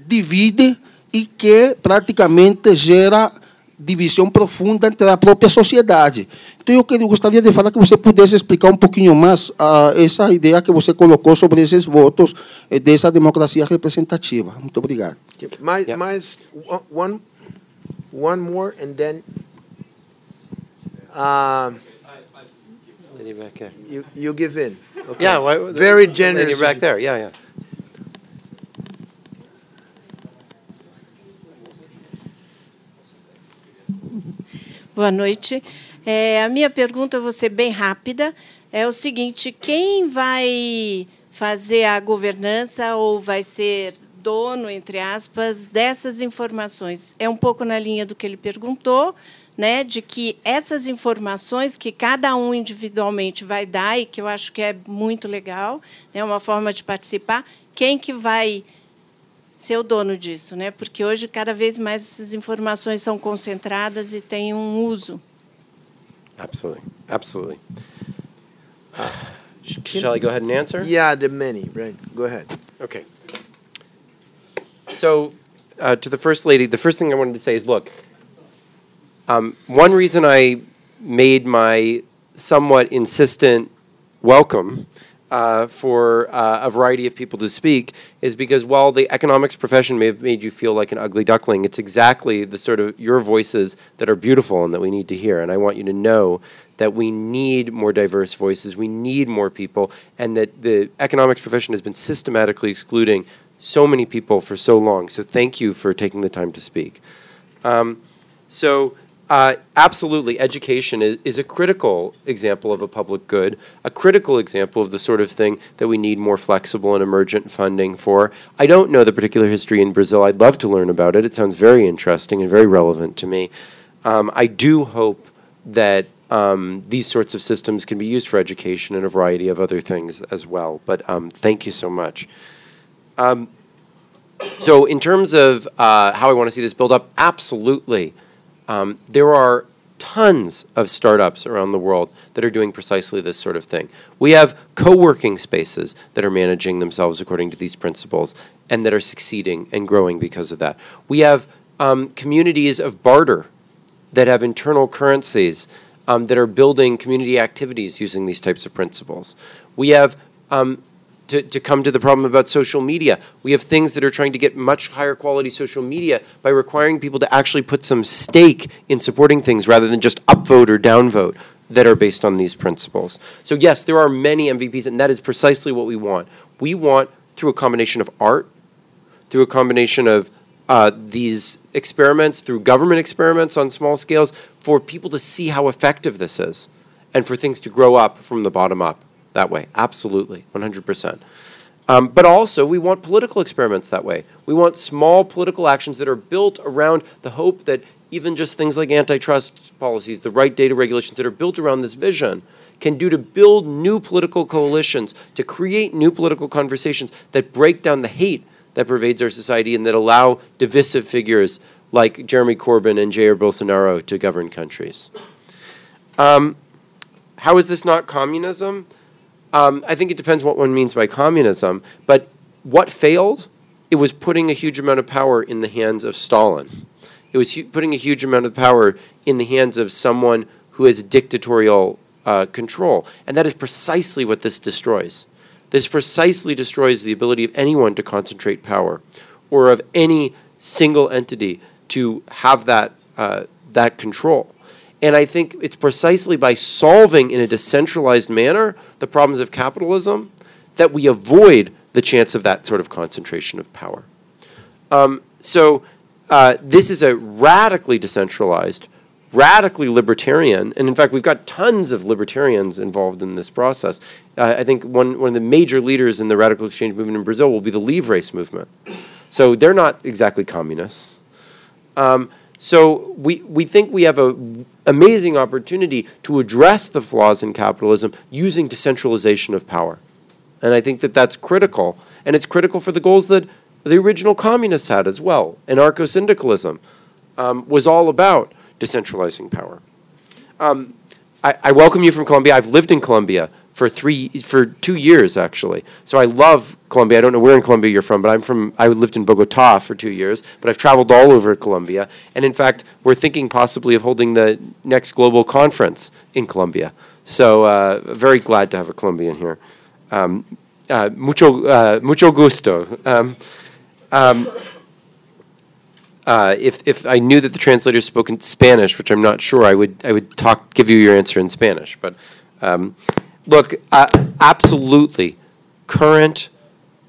divide e que praticamente gera divisão profunda entre a própria sociedade. Então, eu queria- gostaria de falar que você pudesse explicar um pouquinho mais ah, essa ideia que você colocou sobre esses votos eh, dessa democracia representativa. Muito obrigado. Mais, Yeah. mais one, one more, and then uh, you, you give in. Okay. Yeah, why, Very generous. Back there. Yeah, yeah. Boa noite. É, a minha pergunta, vou ser bem rápida, é o seguinte: quem vai fazer a governança ou vai ser dono, entre aspas, dessas informações? É um pouco na linha do que ele perguntou, né, de que essas informações que cada um individualmente vai dar e que eu acho que é muito legal, é né, uma forma de participar. Quem que vai ser o dono disso, né? Porque hoje cada vez mais essas informações são concentradas e têm um uso. Absolutely. Absolutely. Sh- Shall I go ahead and answer? Yeah, the many, right. Go ahead. Okay. So, uh, to the first lady, the first thing I wanted to say is look, um, one reason I made my somewhat insistent welcome uh, for uh, a variety of people to speak is because while the economics profession may have made you feel like an ugly duckling, it's exactly the sort of your voices that are beautiful and that we need to hear. And I want you to know that we need more diverse voices, we need more people, and that the economics profession has been systematically excluding so many people for so long. So thank you for taking the time to speak. Um, so, uh, absolutely, education is, is a critical example of a public good, a critical example of the sort of thing that we need more flexible and emergent funding for. I don't know the particular history in Brazil. I'd love to learn about it. It sounds very interesting and very relevant to me. Um, I do hope that um, these sorts of systems can be used for education and a variety of other things as well. But um, thank you so much. Um, so, in terms of uh, how I want to see this build up, absolutely. Um, there are tons of startups around the world that are doing precisely this sort of thing. We have co working spaces that are managing themselves according to these principles and that are succeeding and growing because of that. We have um, communities of barter that have internal currencies um, that are building community activities using these types of principles. We have um, to, to come to the problem about social media. We have things that are trying to get much higher quality social media by requiring people to actually put some stake in supporting things rather than just upvote or downvote that are based on these principles. So, yes, there are many MVPs, and that is precisely what we want. We want, through a combination of art, through a combination of uh, these experiments, through government experiments on small scales, for people to see how effective this is and for things to grow up from the bottom up that way. Absolutely, 100%. Um, but also, we want political experiments that way. We want small political actions that are built around the hope that even just things like antitrust policies, the right data regulations that are built around this vision, can do to build new political coalitions, to create new political conversations that break down the hate that pervades our society and that allow divisive figures like Jeremy Corbyn and Jair Bolsonaro to govern countries. Um, how is this not communism? Um, I think it depends what one means by communism. But what failed? It was putting a huge amount of power in the hands of Stalin. It was hu- putting a huge amount of power in the hands of someone who has dictatorial uh, control. And that is precisely what this destroys. This precisely destroys the ability of anyone to concentrate power or of any single entity to have that, uh, that control. And I think it's precisely by solving in a decentralized manner the problems of capitalism that we avoid the chance of that sort of concentration of power. Um, so uh, this is a radically decentralized, radically libertarian, and in fact, we've got tons of libertarians involved in this process. Uh, I think one, one of the major leaders in the radical exchange movement in Brazil will be the Livres movement. So they're not exactly communists. Um, so we, we think we have an amazing opportunity to address the flaws in capitalism using decentralization of power. And I think that that's critical. And it's critical for the goals that the original communists had as well. Anarcho syndicalism um, was all about decentralizing power. Um, I, I welcome you from Colombia. I've lived in Colombia for three for two years actually. So I love Colombia. I don't know where in Colombia you're from, but I'm from. I lived in Bogota for two years, but I've traveled all over Colombia. And in fact, we're thinking possibly of holding the next global conference in Colombia. So uh, very glad to have a Colombian here. Um, uh, mucho uh, mucho gusto. Um, um, uh, if if I knew that the translator spoke in Spanish, which I'm not sure, I would I would talk give you your answer in Spanish. But um, look, uh, absolutely, current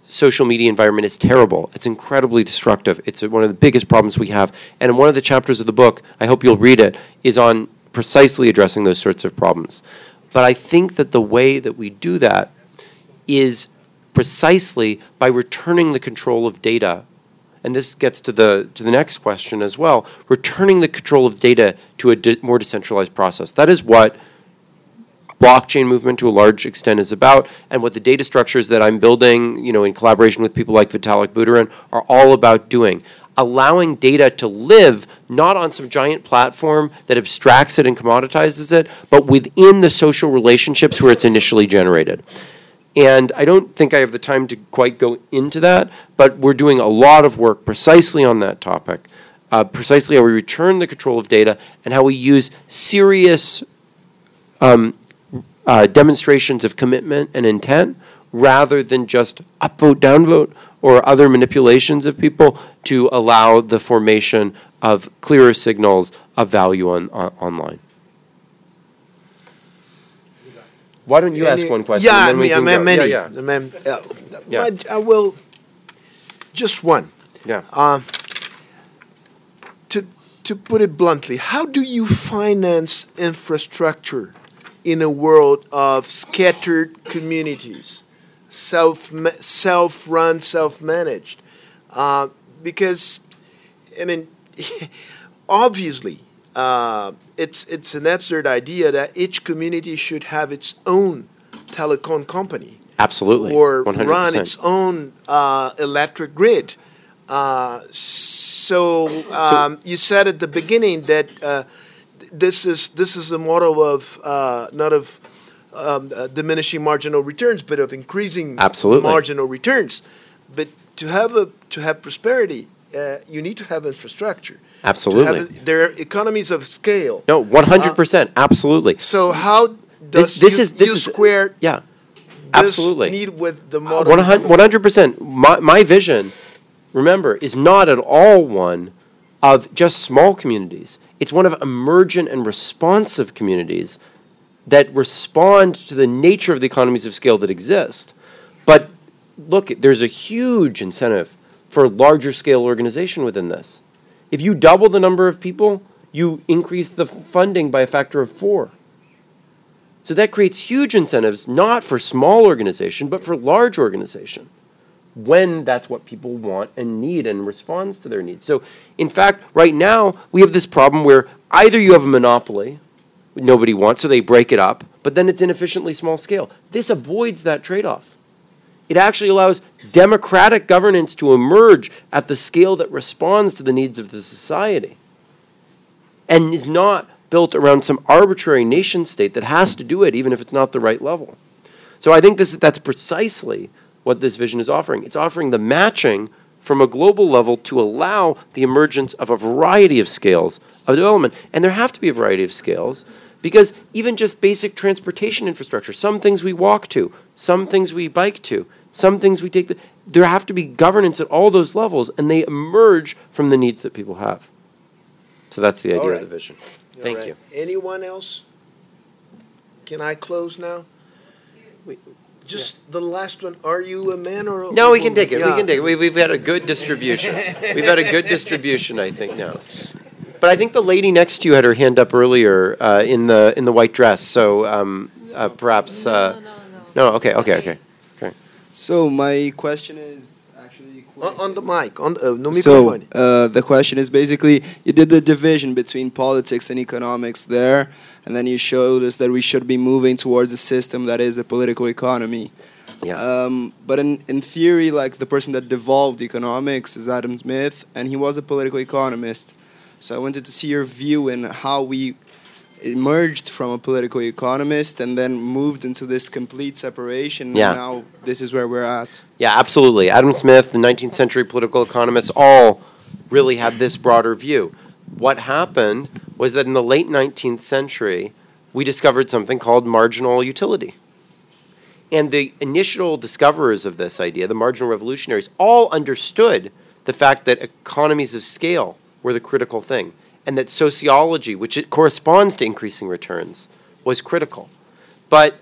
social media environment is terrible. It's incredibly destructive. It's one of the biggest problems we have. And one of the chapters of the book, I hope you'll read it, is on precisely addressing those sorts of problems. But I think that the way that we do that is precisely by returning the control of data. And this gets to the to the next question as well. Returning the control of data to a de- more decentralized process. That is what blockchain movement to a large extent is about, and what the data structures that I'm building, you know, in collaboration with people like Vitalik Buterin, are all about doing. Allowing data to live not on some giant platform that abstracts it and commoditizes it, but within the social relationships where it's initially generated. And I don't think I have the time to quite go into that, but we're doing a lot of work precisely on that topic, uh, precisely how we return the control of data and how we use serious um, uh, demonstrations of commitment and intent rather than just upvote, downvote, or other manipulations of people to allow the formation of clearer signals of value on, on online. Why don't you ask one question? Yeah, and then we yeah, can ma- go. many. Yeah, yeah. Man- uh, Yeah. I- I will. Just one. Yeah. Um, to to put it bluntly, how do you finance infrastructure in a world of scattered communities, self self run, self managed? Uh, because, I mean, obviously, uh, it's it's an absurd idea that each community should have its own telecom company Absolutely. or 100%. run its own uh, electric grid. Uh, so um, you said at the beginning that uh, this is this is a model of uh, not of um, uh, diminishing marginal returns, but of increasing Absolutely. marginal returns. But to have a to have prosperity, uh, you need to have infrastructure. To have Absolutely. there are economies of scale. No, 100%. absolutely. So how does This, this U, is this is squared yeah. Absolutely. need with the model? 100 percent. My my vision, remember, is not at all one of just small communities. It's one of emergent and responsive communities that respond to the nature of the economies of scale that exist. But look, there's a huge incentive for larger scale organization within this. If you double the number of people, you increase the funding by a factor of four. So that creates huge incentives, not for small organization, but for large organization, when that's what people want and need and responds to their needs. So, in fact, right now we have this problem where either you have a monopoly, nobody wants, so they break it up, but then it's inefficiently small scale. This avoids that trade-off. It actually allows democratic governance to emerge at the scale that responds to the needs of the society and is not built around some arbitrary nation state that has to do it even if it's not the right level. So I think this that's precisely what this vision is offering. It's offering the matching from a global level to allow the emergence of a variety of scales of development. And there have to be a variety of scales because even just basic transportation infrastructure, some things we walk to, some things we bike to, some things we take the, there have to be governance at all those levels and they emerge from the needs that people have. So that's the idea right. of the vision. All Thank right. you. Anyone else? Can I close now? Just the last one. Are you a man or a No, we woman? can take it. We Yeah. can take it. We, we've had a good distribution. we've had a good distribution, I think now. But I think the lady next to you had her hand up earlier uh, in the in the white dress. So um, uh, perhaps. Uh, no, no, Okay. Okay. Okay. Okay. So my question is actually On, on the mic, on uh, no so uh, the question is basically you did the division between politics and economics there, and then you showed us that we should be moving towards a system that is a political economy. Yeah. Um, but in, in theory, like the person that devolved economics is Adam Smith, and he was a political economist. So I wanted to see your view in how we emerged from a political economist and then moved into this complete separation. Yeah. Now this is where we're at. Yeah, absolutely. Adam Smith, the 19th century political economists, all really had this broader view. What happened was that in the late 19th century, we discovered something called marginal utility. And the initial discoverers of this idea, the marginal revolutionaries, all understood the fact that economies of scale were the critical thing, and that sociology, which corresponds to increasing returns, was critical. But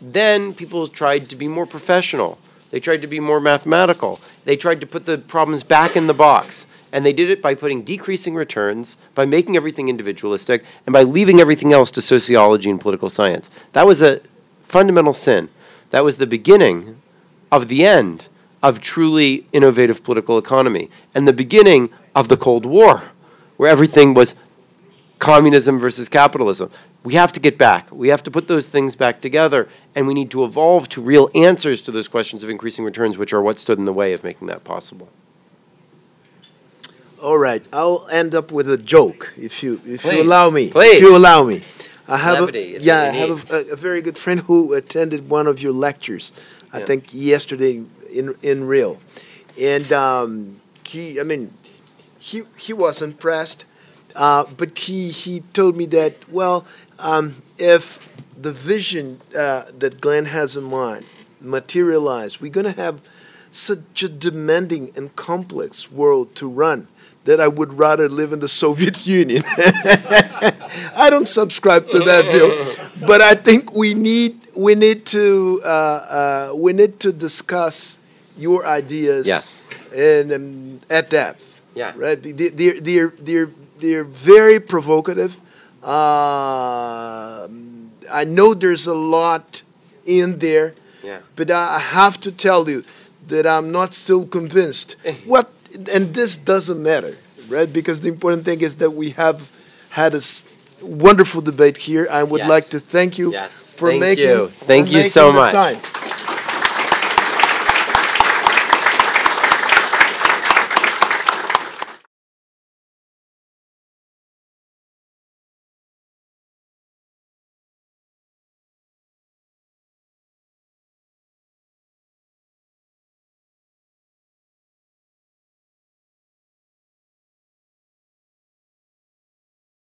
then people tried to be more professional. They tried to be more mathematical. They tried to put the problems back in the box. And they did it by putting decreasing returns, by making everything individualistic, and by leaving everything else to sociology and political science. That was a fundamental sin. That was the beginning of the end of truly innovative political economy and the beginning of the Cold War, where everything was communism versus capitalism. We have to get back. We have to put those things back together, and we need to evolve to real answers to those questions of increasing returns, which are what stood in the way of making that possible. All right, I'll end up with a joke if you if Please, you allow me. please. If you allow me. I have Levity a, yeah, I have a, a very good friend who attended one of your lectures. I think yesterday in in Rio, and um, he, I mean, he he was impressed, uh, but he he told me that well, um, if the vision uh, that Glen has in mind materialized, we're gonna have such a demanding and complex world to run that I would rather live in the Soviet Union. I don't subscribe to that view, but I think we need we need to uh, uh, we need to discuss your ideas Yes. and um, at depth. Yeah. Right. They- They're they're they're they're very provocative. Uh, I know there's a lot in there, Yeah. but I have to tell you that I'm not still convinced. what and this doesn't matter, right? Because the important thing is that we have had a wonderful debate here. I would Yes. like to thank you Yes. for Thank making you. Thank you so much. time.